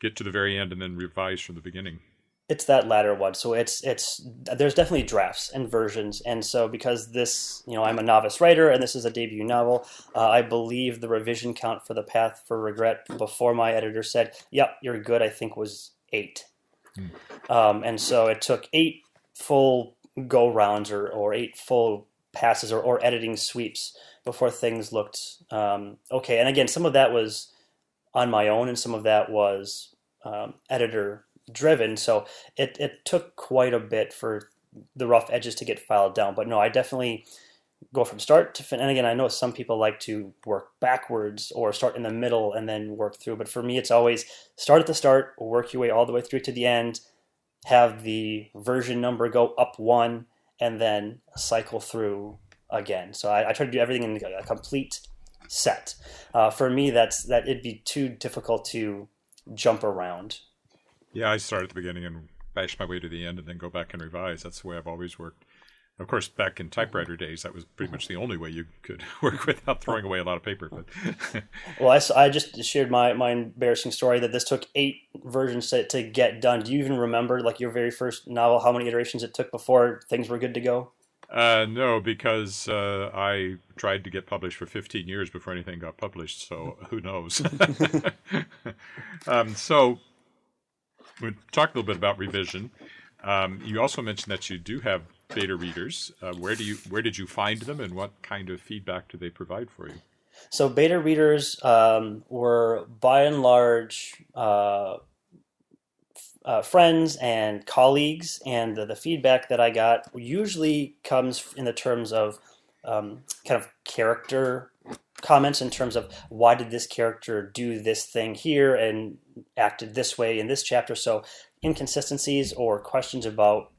get to the very end and then revise from the beginning?
it's that latter one. So it's it's there's definitely drafts and versions, and so because this you know I'm a novice writer and this is a debut novel, uh, I believe the revision count for the Path from Regret before my editor said, "Yep, you're good," I think was eight, hmm. um, and so it took eight full go rounds or or eight full passes or, or editing sweeps before things looked um, okay. And again, some of that was on my own, and some of that was um, editor driven. So it, it took quite a bit for the rough edges to get filed down. But no, I definitely go from start to finish. And again, I know some people like to work backwards or start in the middle and then work through. But for me, it's always start at the start, work your way all the way through to the end, have the version number go up one, and then cycle through again. So I, I try to do everything in a complete set. Uh, for me, that's that it'd be too difficult to jump around
yeah, I start at the beginning and bash my way to the end and then go back and revise. That's the way I've always worked. Of course, back in typewriter days, that was pretty much the only way you could *laughs* work without throwing away a lot of paper. But *laughs*
well, I, I just shared my, my embarrassing story that this took eight versions to, to get done. Do you even remember, like your very first novel, how many iterations it took before things were good to go?
Uh, no, because uh, I tried to get published for 15 years before anything got published. So *laughs* who knows? um, so we talked a little bit about revision. Um, you also mentioned that you do have beta readers. Uh, where do you where did you find them, and what kind of feedback do they provide for you?
So beta readers um, were by and large uh, uh, friends and colleagues, and the, the, feedback that I got usually comes in the terms of um, kind of character comments in terms of why did this character do this thing here and acted this way in this chapter. So inconsistencies or questions about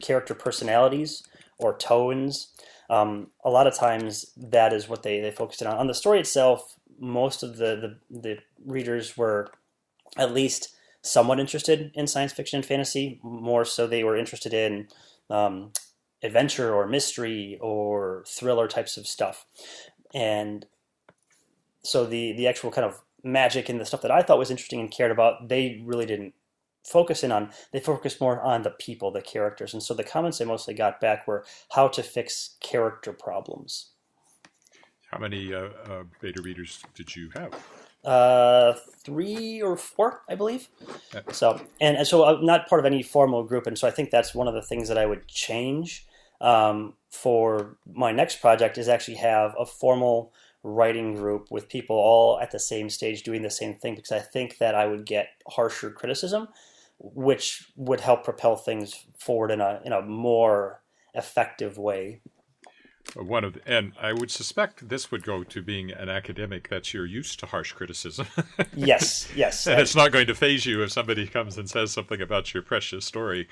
character personalities or tones. Um, a lot of times that is what they, they focused on. On the story itself, most of the, the, the readers were at least somewhat interested in science fiction and fantasy. More so, they were interested in um, adventure or mystery or thriller types of stuff. And so the the actual kind of magic and the stuff that I thought was interesting and cared about, they really didn't focus in on. They focused more on the people, the characters, and so the comments I mostly got back were how to fix character problems.
How many uh, uh, beta readers did you have?
Uh, three or four, I believe. So, and, and so I'm not part of any formal group, and so I think that's one of the things that I would change um, for my next project is actually have a formal writing group with people all at the same stage doing the same thing because I think that I would get harsher criticism, which would help propel things forward in a in a more effective way.
one of the, and I would suspect this would go to being an academic that you're used to harsh criticism. *laughs*
yes, yes.
and it's not going to phase you if somebody comes and says something about your precious story.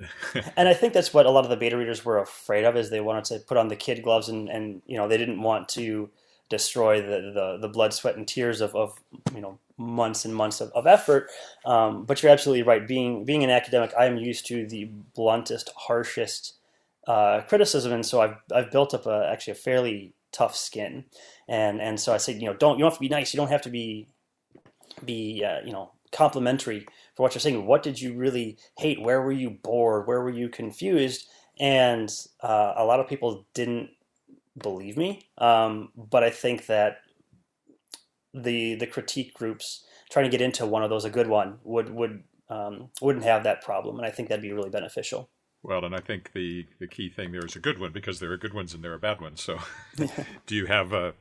*laughs*
and I think that's what a lot of the beta readers were afraid of is they wanted to put on the kid gloves and, and you know they didn't want to destroy the, the, the blood, sweat, and tears of, of you know months and months of, of effort. Um, but you're absolutely right. Being being an academic, I am used to the bluntest, harshest uh, criticism, and so I've I've built up a, actually a fairly tough skin, and and so I said, you know, don't you don't have to be nice, you don't have to be be uh, you know complimentary for what you're saying. What did you really hate? Where were you bored? Where were you confused? And uh, a lot of people didn't believe me, um, but I think that the the critique groups trying to get into one of those, a good one, would would um, wouldn't have that problem, and I think that'd be really beneficial.
Well, and I think the the key thing there is a good one because there are good ones and there are bad ones. So, *laughs* do you have uh,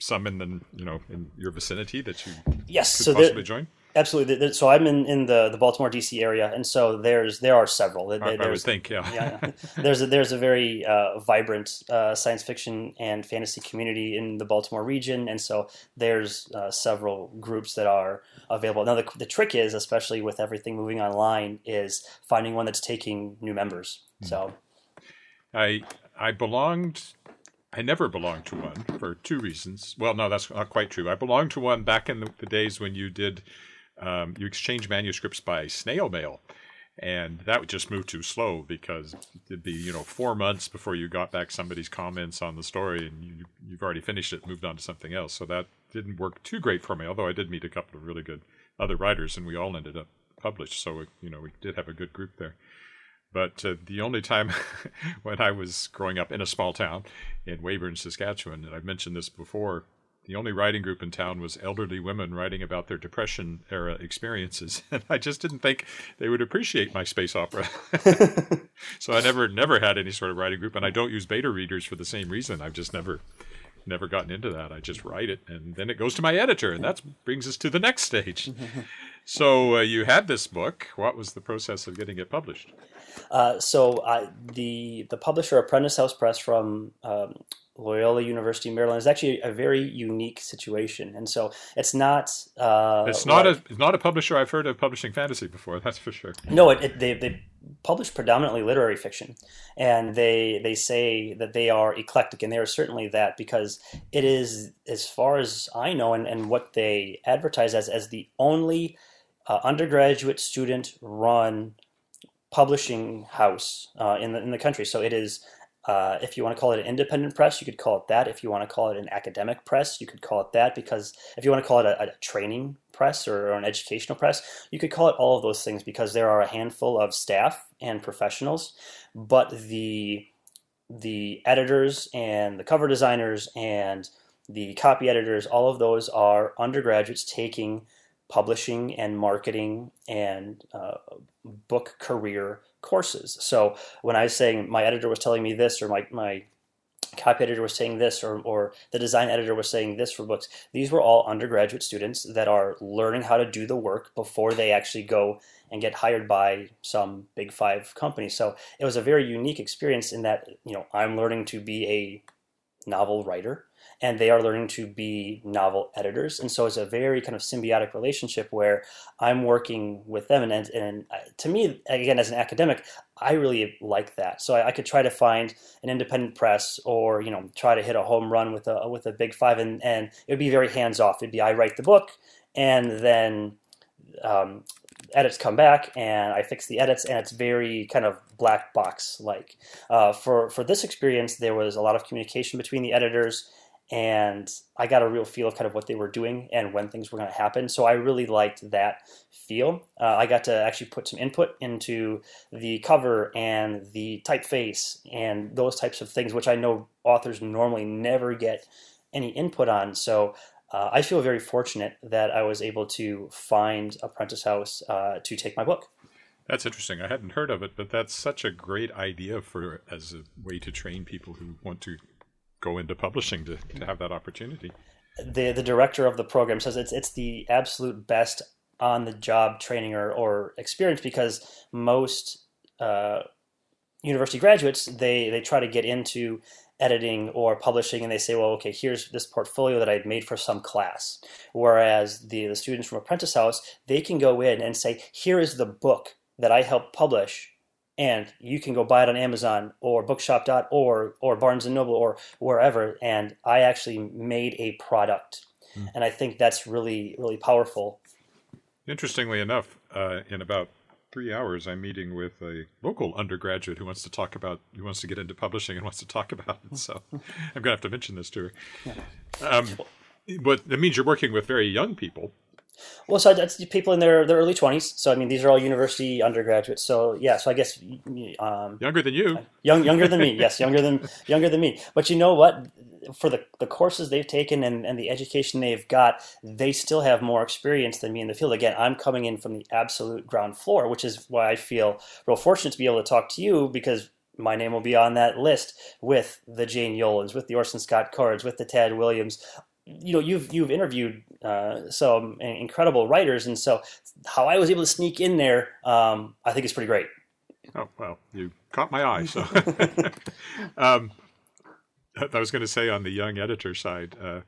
some in the you know in your vicinity that you
yes
could
so
possibly
there,
join?
Absolutely. So I'm in, in the, the Baltimore D.C. area, and so there's there are several.
I, I would think, yeah.
yeah, *laughs* there's a, there's a very uh, vibrant uh, science fiction and fantasy community in the Baltimore region, and so there's uh, several groups that are available. Now the, the trick is, especially with everything moving online, is finding one that's taking new members. Mm-hmm. So,
I I belonged I never belonged to one for two reasons. Well, no, that's not quite true. I belonged to one back in the, the days when you did um, you exchange manuscripts by snail mail, and that would just move too slow because it'd be you know four months before you got back somebody's comments on the story, and you, you've already finished it, moved on to something else. So that didn't work too great for me. Although I did meet a couple of really good other writers, and we all ended up published. So you know we did have a good group there. But uh, the only time *laughs* when I was growing up in a small town in Weyburn, Saskatchewan, and I've mentioned this before, the only writing group in town was elderly women writing about their depression era experiences *laughs* and i just didn't think they would appreciate my space opera. *laughs* So i never never had any sort of writing group and i don't use beta readers for the same reason. I've just never never gotten into that. I just write it and then it goes to my editor and that brings us to the next stage *laughs* so uh, you had this book what was the process of getting it published
uh, so I, the the publisher apprentice house press from um, Loyola University, Maryland is actually a very unique situation, and so it's not. Uh,
it's not like, a it's not a publisher I've heard of publishing fantasy before. That's for sure.
No, it, it, they they publish predominantly literary fiction, and they they say that they are eclectic, and they are certainly that because it is, as far as I know, and, and what they advertise as as the only uh, undergraduate student run publishing house uh, in the in the country. So it is uh, if you want to call it an independent press, you could call it that. If you want to call it an academic press, you could call it that. Because if you want to call it a, a training press or, or, an educational press, you could call it all of those things because there are a handful of staff and professionals. But the the editors and the cover designers and the copy editors, all of those are undergraduates taking publishing and marketing and uh, book career courses. So when I was saying my editor was telling me this, or my, my copy editor was saying this, or, or the design editor was saying this for books, these were all undergraduate students that are learning how to do the work before they actually go and get hired by some big five company. So it was a very unique experience in that, you know, I'm learning to be a novel writer and they are learning to be novel editors. And so it's a very kind of symbiotic relationship where I'm working with them. And, and, and to me, again, as an academic, I really like that. So I, I, could try to find an independent press or, you know, try to hit a home run with a, with a big five and, and it would be very hands off. It'd be, I write the book and then um, edits come back and I fix the edits and it's very kind of black box like. Uh, for for this experience, there was a lot of communication between the editors and I got a real feel of kind of what they were doing and when things were going to happen. So I really liked that feel. Uh, I got to actually put some input into the cover and the typeface and those types of things, which I know authors normally never get any input on. So uh, I feel very fortunate that I was able to find Apprentice House uh, to take my book.
That's interesting. I hadn't heard of it, but that's such a great idea for as a way to train people who want to go into publishing to, to have that opportunity.
The the director of the program says it's it's the absolute best on the job training or, or experience because most uh, university graduates they they try to get into editing or publishing and they say, well, okay, here's this portfolio that I'd made for some class. Whereas the, the students from Apprentice House, they can go in and say, here is the book that I helped publish and you can go buy it on Amazon or bookshop.org or Barnes and Noble or wherever. And I actually made a product. Mm. And I think that's really, really powerful.
Interestingly enough, uh, in about three hours, I'm meeting with a local undergraduate who wants to talk about, who wants to get into publishing and wants to talk about it. So *laughs* I'm going to have to mention this to her. Um, but it means you're working with very young people.
Well, so that's people in their, their early 20s. So, I mean, these are all university undergraduates. So, yeah, so I guess.
Um, younger than you.
Young, younger than me, *laughs* yes, younger than younger than me. But you know what? For the, the courses they've taken and, and the education they've got, they still have more experience than me in the field. Again, I'm coming in from the absolute ground floor, which is why I feel real fortunate to be able to talk to you because my name will be on that list with the Jane Yolens, with the Orson Scott Cards, with the Tad Williams, you know you've you've interviewed uh, some incredible writers, and so how I was able to sneak in there, um, I think is pretty great.
Oh well, you caught my eye. So, *laughs* *laughs* um, I was going to say on the young editor side, uh,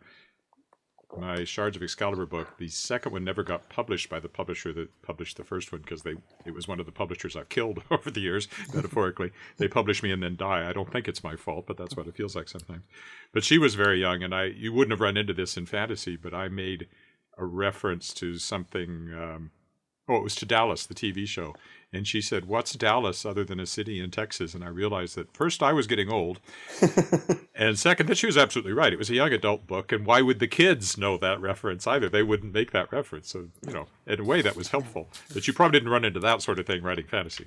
my Shards of Excalibur book, the second one never got published by the publisher that published the first one because they it was one of the publishers I've killed *laughs* over the years, metaphorically. they publish me and then die. I don't think it's my fault, but that's what it feels like sometimes. But she was very young, and I you wouldn't have run into this in fantasy, but I made a reference to something. Um, oh, it was to Dallas, the TV show, and she said, What's Dallas other than a city in Texas? And I realized that first I was getting old. *laughs* and second, that she was absolutely right. It was a young adult book. And why would the kids know that reference either? They wouldn't make that reference. So, you know, in a way that was helpful. But you probably didn't run into that sort of thing writing fantasy.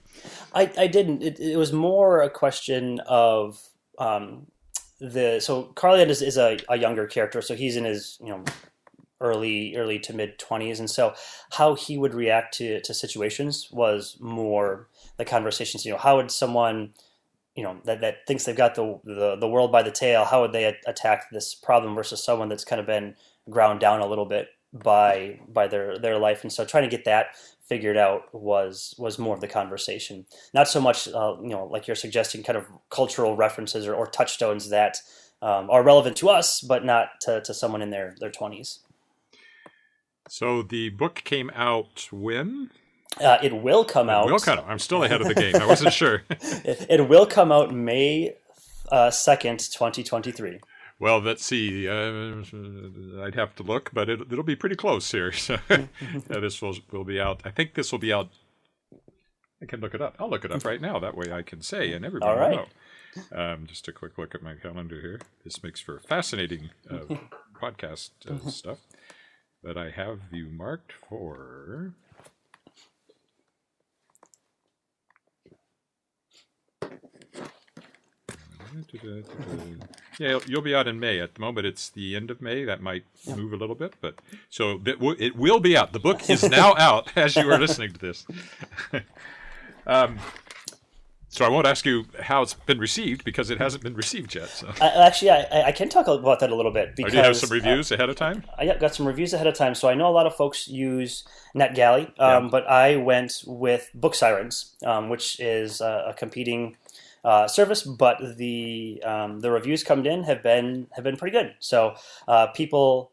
I, I didn't. It, it was more a question of. Um, the so Carlian is, is a, a younger character, so he's in his you know early early to mid 20s and so how he would react to, to situations was more the conversations you know how would someone you know that, that thinks they've got the, the, the world by the tail how would they attack this problem versus someone that's kind of been ground down a little bit by by their their life? And so trying to get that figured out was was more of the conversation. Not so much uh, you know like you're suggesting kind of cultural references or, or touchstones that um, are relevant to us but not to, to someone in their their 20s
so the book came out when?
Uh, it will come out.
It will come out. I'm still ahead of the game. I wasn't sure. *laughs* *laughs*
it, it, will come out May uh, second, uh, 2023.
Well, let's see. Uh, I'd have to look, but it, will be pretty close here. *laughs* So this will, will be out. I think this will be out. I can look it up. I'll look it up right now. That way I can say, and everybody All right. will know. Um, just a quick look at my calendar here. This makes for fascinating uh, podcast uh, stuff that I have you marked for. *laughs* Yeah, you'll be out in May. At the moment, it's the end of May. That might move a little bit, but so it will be out. The book is now *laughs* out as you are listening to this. *laughs* um, so I won't ask you how it's been received because it hasn't been received yet. So
actually, I, I can talk about that a little bit. Because,
oh, do you have some reviews uh, ahead of time?
I got some reviews ahead of time, so I know a lot of folks use NetGalley, um, yeah. but I went with Book Sirens, um, which is a, a competing uh, service, but the um, the reviews coming in have been have been pretty good. So uh, people,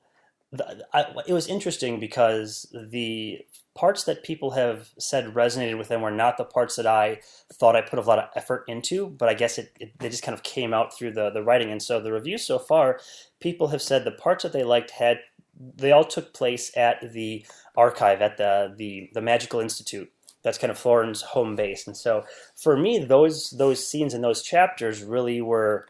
I, it was interesting because the parts that people have said resonated with them were not the parts that I thought I put a lot of effort into, but I guess it, it, they just kind of came out through the, the writing. And so the reviews so far, people have said the parts that they liked had they all took place at the archive at the the, the Magical Institute. That's kind of Thorin's home base. And so for me, those those scenes and those chapters really were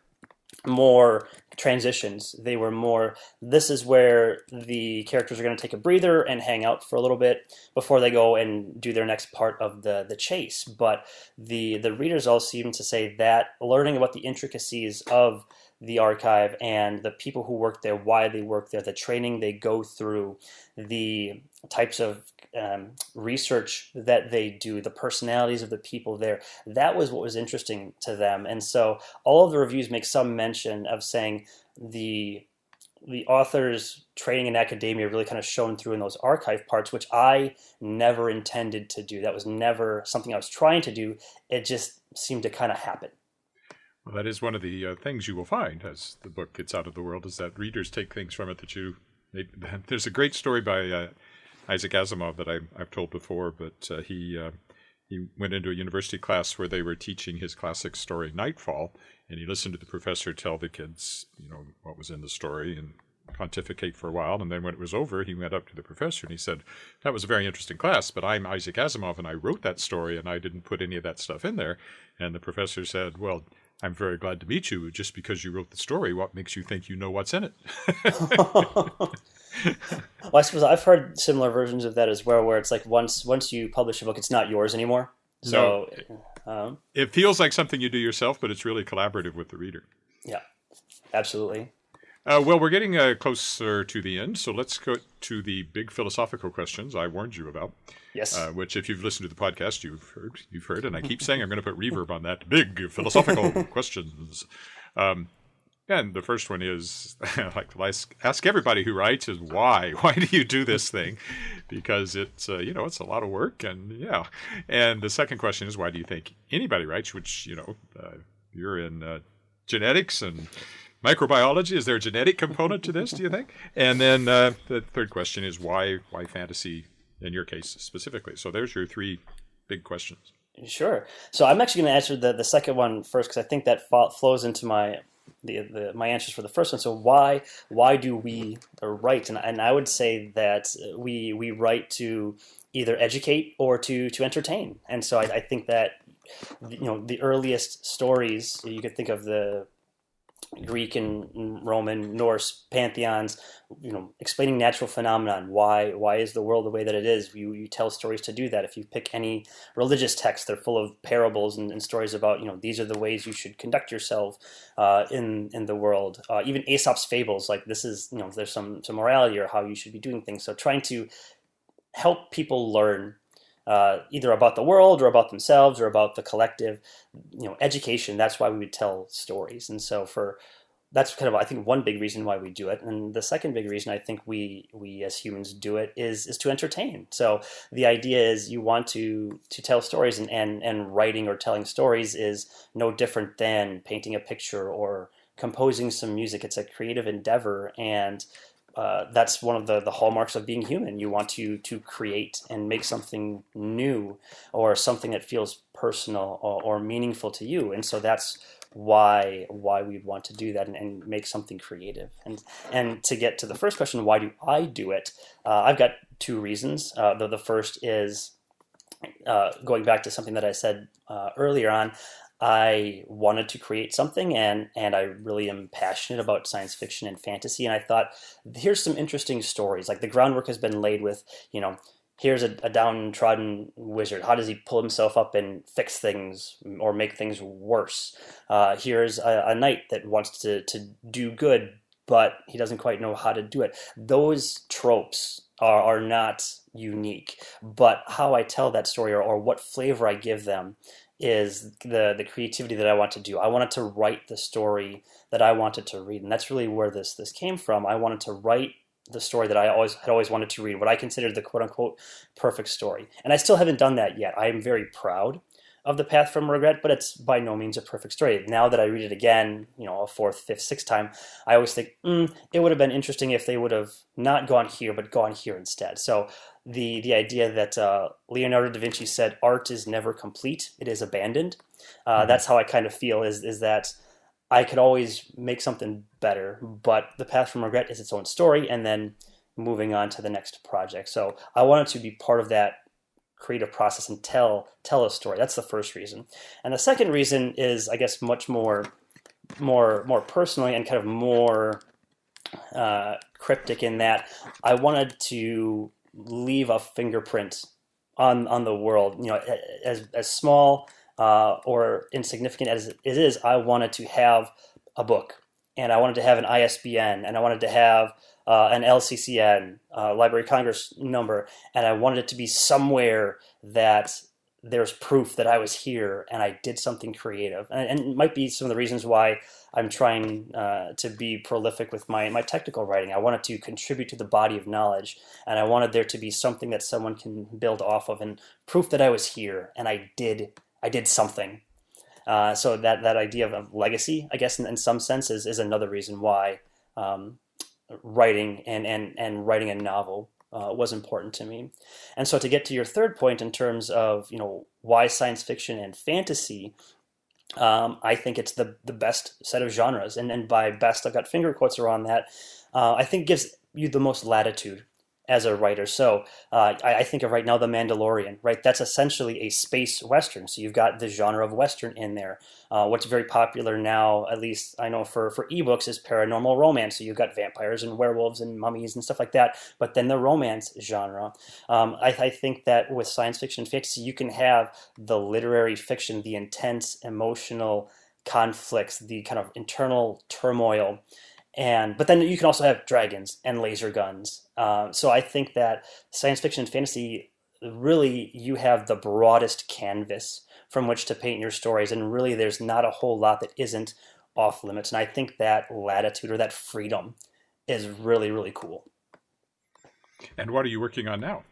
more transitions. They were more, this is where the characters are going to take a breather and hang out for a little bit before they go and do their next part of the, the chase. But the, the readers all seem to say that learning about the intricacies of the archive and the people who work there, why they work there, the training they go through, the types of um, research that they do, the personalities of the people there. That was what was interesting to them. And so all of the reviews make some mention of saying the the author's training in academia really kind of shone through in those archive parts, which I never intended to do. That was never something I was trying to do. It just seemed to kind of happen.
Well, that is one of the uh, things you will find as the book gets out of the world is that readers take things from it that you. They, *laughs* there's a great story by uh, Isaac Asimov that I, have told before, but uh, he uh, he went into a university class where they were teaching his classic story Nightfall, and he listened to the professor tell the kids, you know, what was in the story and pontificate for a while. And then when it was over, he went up to the professor and he said, That was a very interesting class, but I'm Isaac Asimov and I wrote that story and I didn't put any of that stuff in there. And the professor said, Well, I'm very glad to meet you. Just because you wrote the story, what makes you think you know what's in it? *laughs* *laughs*
well, I suppose I've heard similar versions of that as well, where it's like once once you publish a book, it's not yours anymore. So
no, um, it feels like something you do yourself, but it's really collaborative with the reader.
Yeah, absolutely.
Uh, well, we're getting uh, closer to the end, so let's go to the big philosophical questions I warned you about.
Yes.
Uh, which, if you've listened to the podcast, you've heard. You've heard, and I keep *laughs* saying I'm going to put reverb on that. Big philosophical *laughs* questions. Um, and the first one is *laughs* like ask everybody who writes is why? *laughs* Why do you do this thing? Because it's uh, you know it's a lot of work, and yeah. And the second question is why do you think anybody writes? Which you know uh, you're in uh, genetics and microbiology? Is there a genetic component to this? Do you think? And then uh, the third question is why why fantasy in your case specifically? So there's your three big questions.
Sure. So I'm actually going to answer the, the second one first because I think that flows into my the, the my answers for the first one. So why why do we write? And, and I would say that we we write to either educate or to to entertain. And so I, I think that you know the earliest stories you could think of the Greek and Roman, Norse pantheons, you know, explaining natural phenomenon. Why why is the world the way that it is? You you tell stories to do that. If you pick any religious text, they're full of parables and, and stories about you know these are the ways you should conduct yourself uh, in in the world. Uh, even Aesop's fables, like this is you know there's some some morality or how you should be doing things. So trying to help people learn uh, either about the world or about themselves or about the collective. You know, education. That's why we would tell stories. And so for that's kind of I think one big reason why we do it, and the second big reason I think we we as humans do it is is to entertain. So the idea is you want to to tell stories, and and, and writing or telling stories is no different than painting a picture or composing some music. It's a creative endeavor, and uh, that's one of the, the hallmarks of being human. You want to to create and make something new or something that feels personal or, or meaningful to you. And so that's why why we'd want to do that and, and, make something creative. And and to get to the first question, why do I do it? Uh, I've got two reasons. Uh, the, the first is uh, going back to something that I said uh, earlier on. I wanted to create something and and I really am passionate about science fiction and fantasy and I thought here's some interesting stories. Like the groundwork has been laid with you know here's a, a downtrodden wizard. How does he pull himself up and fix things or make things worse? Uh, here's a, a knight that wants to to do good but he doesn't quite know how to do it. Those tropes are, are not unique but how I tell that story or, or what flavor I give them is the the creativity that I want to do. I wanted to write the story that I wanted to read, and that's really where this this came from. I wanted to write the story that I always had always wanted to read, what I considered the quote unquote perfect story, and I still haven't done that yet. I am very proud of the path from regret, but it's by no means a perfect story. Now that I read it again, you know, a fourth, fifth, sixth time, I always think mm, it would have been interesting if they would have not gone here, but gone here instead. So the the idea that uh, Leonardo da Vinci said art is never complete; it is abandoned. Uh, mm-hmm. That's how I kind of feel. Is is that I could always make something better, but the path from regret is its own story, and then moving on to the next project. So I wanted to be part of that creative process and tell tell a story. That's the first reason. And the second reason is, I guess, much more more more personally and kind of more uh, cryptic in that I wanted to leave a fingerprint on on the world. You know, as as small uh, or insignificant as it is, I wanted to have a book, and I wanted to have an ISBN, and I wanted to have uh, an LCCN, uh, Library of Congress number, and I wanted it to be somewhere that there's proof that I was here and I did something creative. And, and it might be some of the reasons why I'm trying uh, to be prolific with my, my technical writing. I wanted to contribute to the body of knowledge, and I wanted there to be something that someone can build off of and proof that I was here and I did I did something. Uh, so that that idea of, legacy, I guess, in, in, some senses, is another reason why um, writing and and and writing a novel uh, was important to me. And so to get to your third point in terms of you know why science fiction and fantasy, um, I think it's the the best set of genres, and and by best I've got finger quotes around that. Uh, I think gives you the most latitude as a writer. So uh, I, I, think of right now The Mandalorian, right? That's essentially a space western. So you've got the genre of western in there. Uh, what's very popular now, at least I know for for ebooks, is paranormal romance. So you've got vampires and werewolves and mummies and stuff like that. But then the romance genre. Um, I, I think that with science fiction fantasy, you can have the literary fiction, the intense emotional conflicts, the kind of internal turmoil and but then you can also have dragons and laser guns. Uh, so I think that science fiction and fantasy really you have the broadest canvas from which to paint your stories, and really there's not a whole lot that isn't off limits. And I think that latitude or that freedom is really really cool.
And what are you working on now?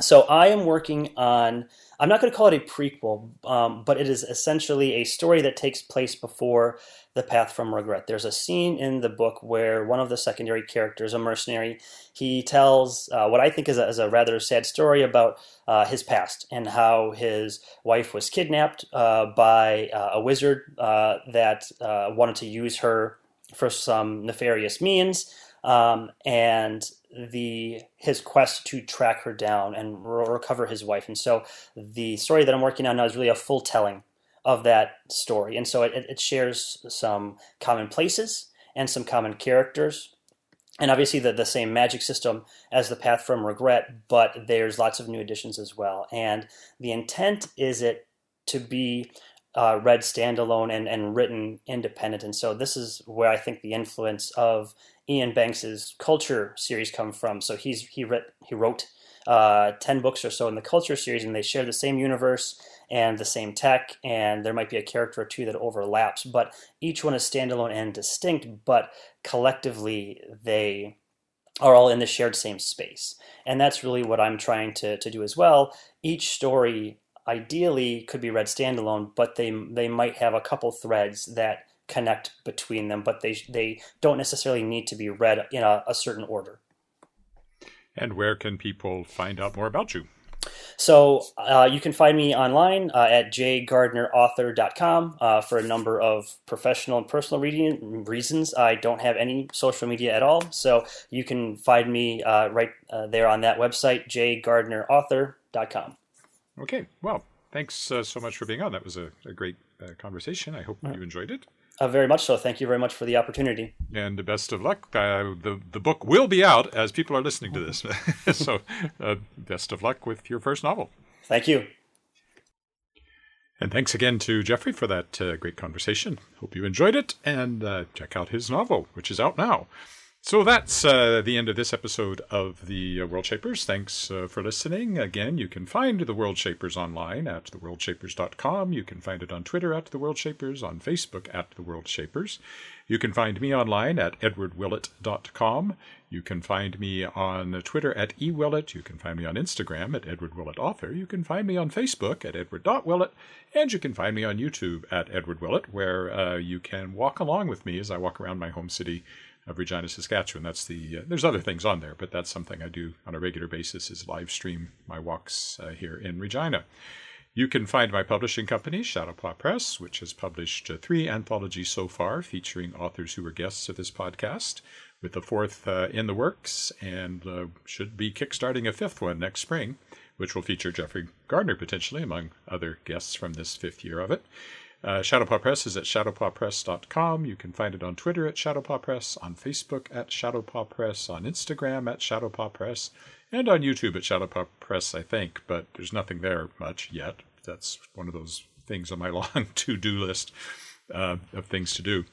So I am working on. I'm not going to call it a prequel, um, but it is essentially a story that takes place before the Path from Regret. There's a scene in the book where one of the secondary characters, a mercenary, he tells uh, what I think is a, is a, rather sad story about uh, his past and how his wife was kidnapped uh, by uh, a wizard uh, that uh, wanted to use her for some nefarious means. Um, and the his quest to track her down and re- recover his wife. And so the story that I'm working on now is really a full telling of that story. And so it, it shares some common places and some common characters. And obviously, the, the same magic system as the Path from Regret, but there's lots of new additions as well. And the intent is it to be uh, read standalone and, and written independent. And so this is where I think the influence of Iain Banks's Culture series come from. So he's he writ, he wrote uh, ten books or so in the Culture series, and they share the same universe and the same tech, and there might be a character or two that overlaps, but each one is standalone and distinct, but collectively they are all in the shared same space. And that's really what I'm trying to, to do as well. Each story ideally could be read standalone, but they they might have a couple threads that connect between them, but they they don't necessarily need to be read in a, a certain order.
And where can people find out more about you?
So uh, you can find me online uh, at jgardnerauthor.com uh, for a number of professional and personal reading reasons. I don't have any social media at all, so you can find me uh, right uh, there on that website, jgardnerauthor.com.
Okay, well, thanks uh, so much for being on. That was a, a great conversation. I hope you enjoyed it.
Uh, very much so. Thank you very much for the opportunity.
And the best of luck. Uh, the the book will be out as people are listening to this. *laughs* so, uh, best of luck with your first novel.
Thank you.
And thanks again to Jeffrey for that uh, great conversation. Hope you enjoyed it, and uh, check out his novel, which is out now. So that's uh, the end of this episode of the uh, World Shapers. Thanks uh, for listening. Again, you can find the World Shapers online at theworldshapers.com. You can find it on Twitter at the World Shapers, on Facebook at the World Shapers. You can find me online at edwardwillett.com. You can find me on Twitter at ewillett. You can find me on Instagram at edwardwillettauthor. You can find me on Facebook at edward.willett. And you can find me on YouTube at edwardwillett, where uh, you can walk along with me as I walk around my home city of Regina, Saskatchewan. That's the uh, there's other things on there, but that's something I do on a regular basis is live stream my walks uh, here in Regina. You can find my publishing company, Shadowpaw Press, which has published uh, three anthologies so far, featuring authors who were guests of this podcast, with the fourth uh, in the works, and uh, should be kickstarting a fifth one next spring, which will feature Jeffrey Gardner potentially, among other guests from this fifth year of it. Uh, Shadowpaw Press is at shadowpawpress.com. You can find it on Twitter at Shadowpaw Press, on Facebook at Shadowpaw Press, on Instagram at Shadowpaw Press, and on YouTube at Shadowpaw Press, I think, but there's nothing there much yet. That's one of those things on my *laughs* long to do list uh, of things to do.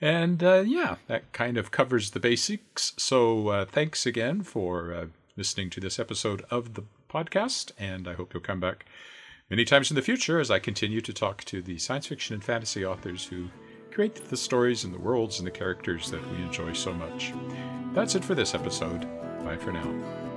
And uh, yeah, that kind of covers the basics. So uh, thanks again for uh, listening to this episode of the podcast, and I hope you'll come back many times in the future as I continue to talk to the science fiction and fantasy authors who create the stories and the worlds and the characters that we enjoy so much. That's it for this episode. Bye for now.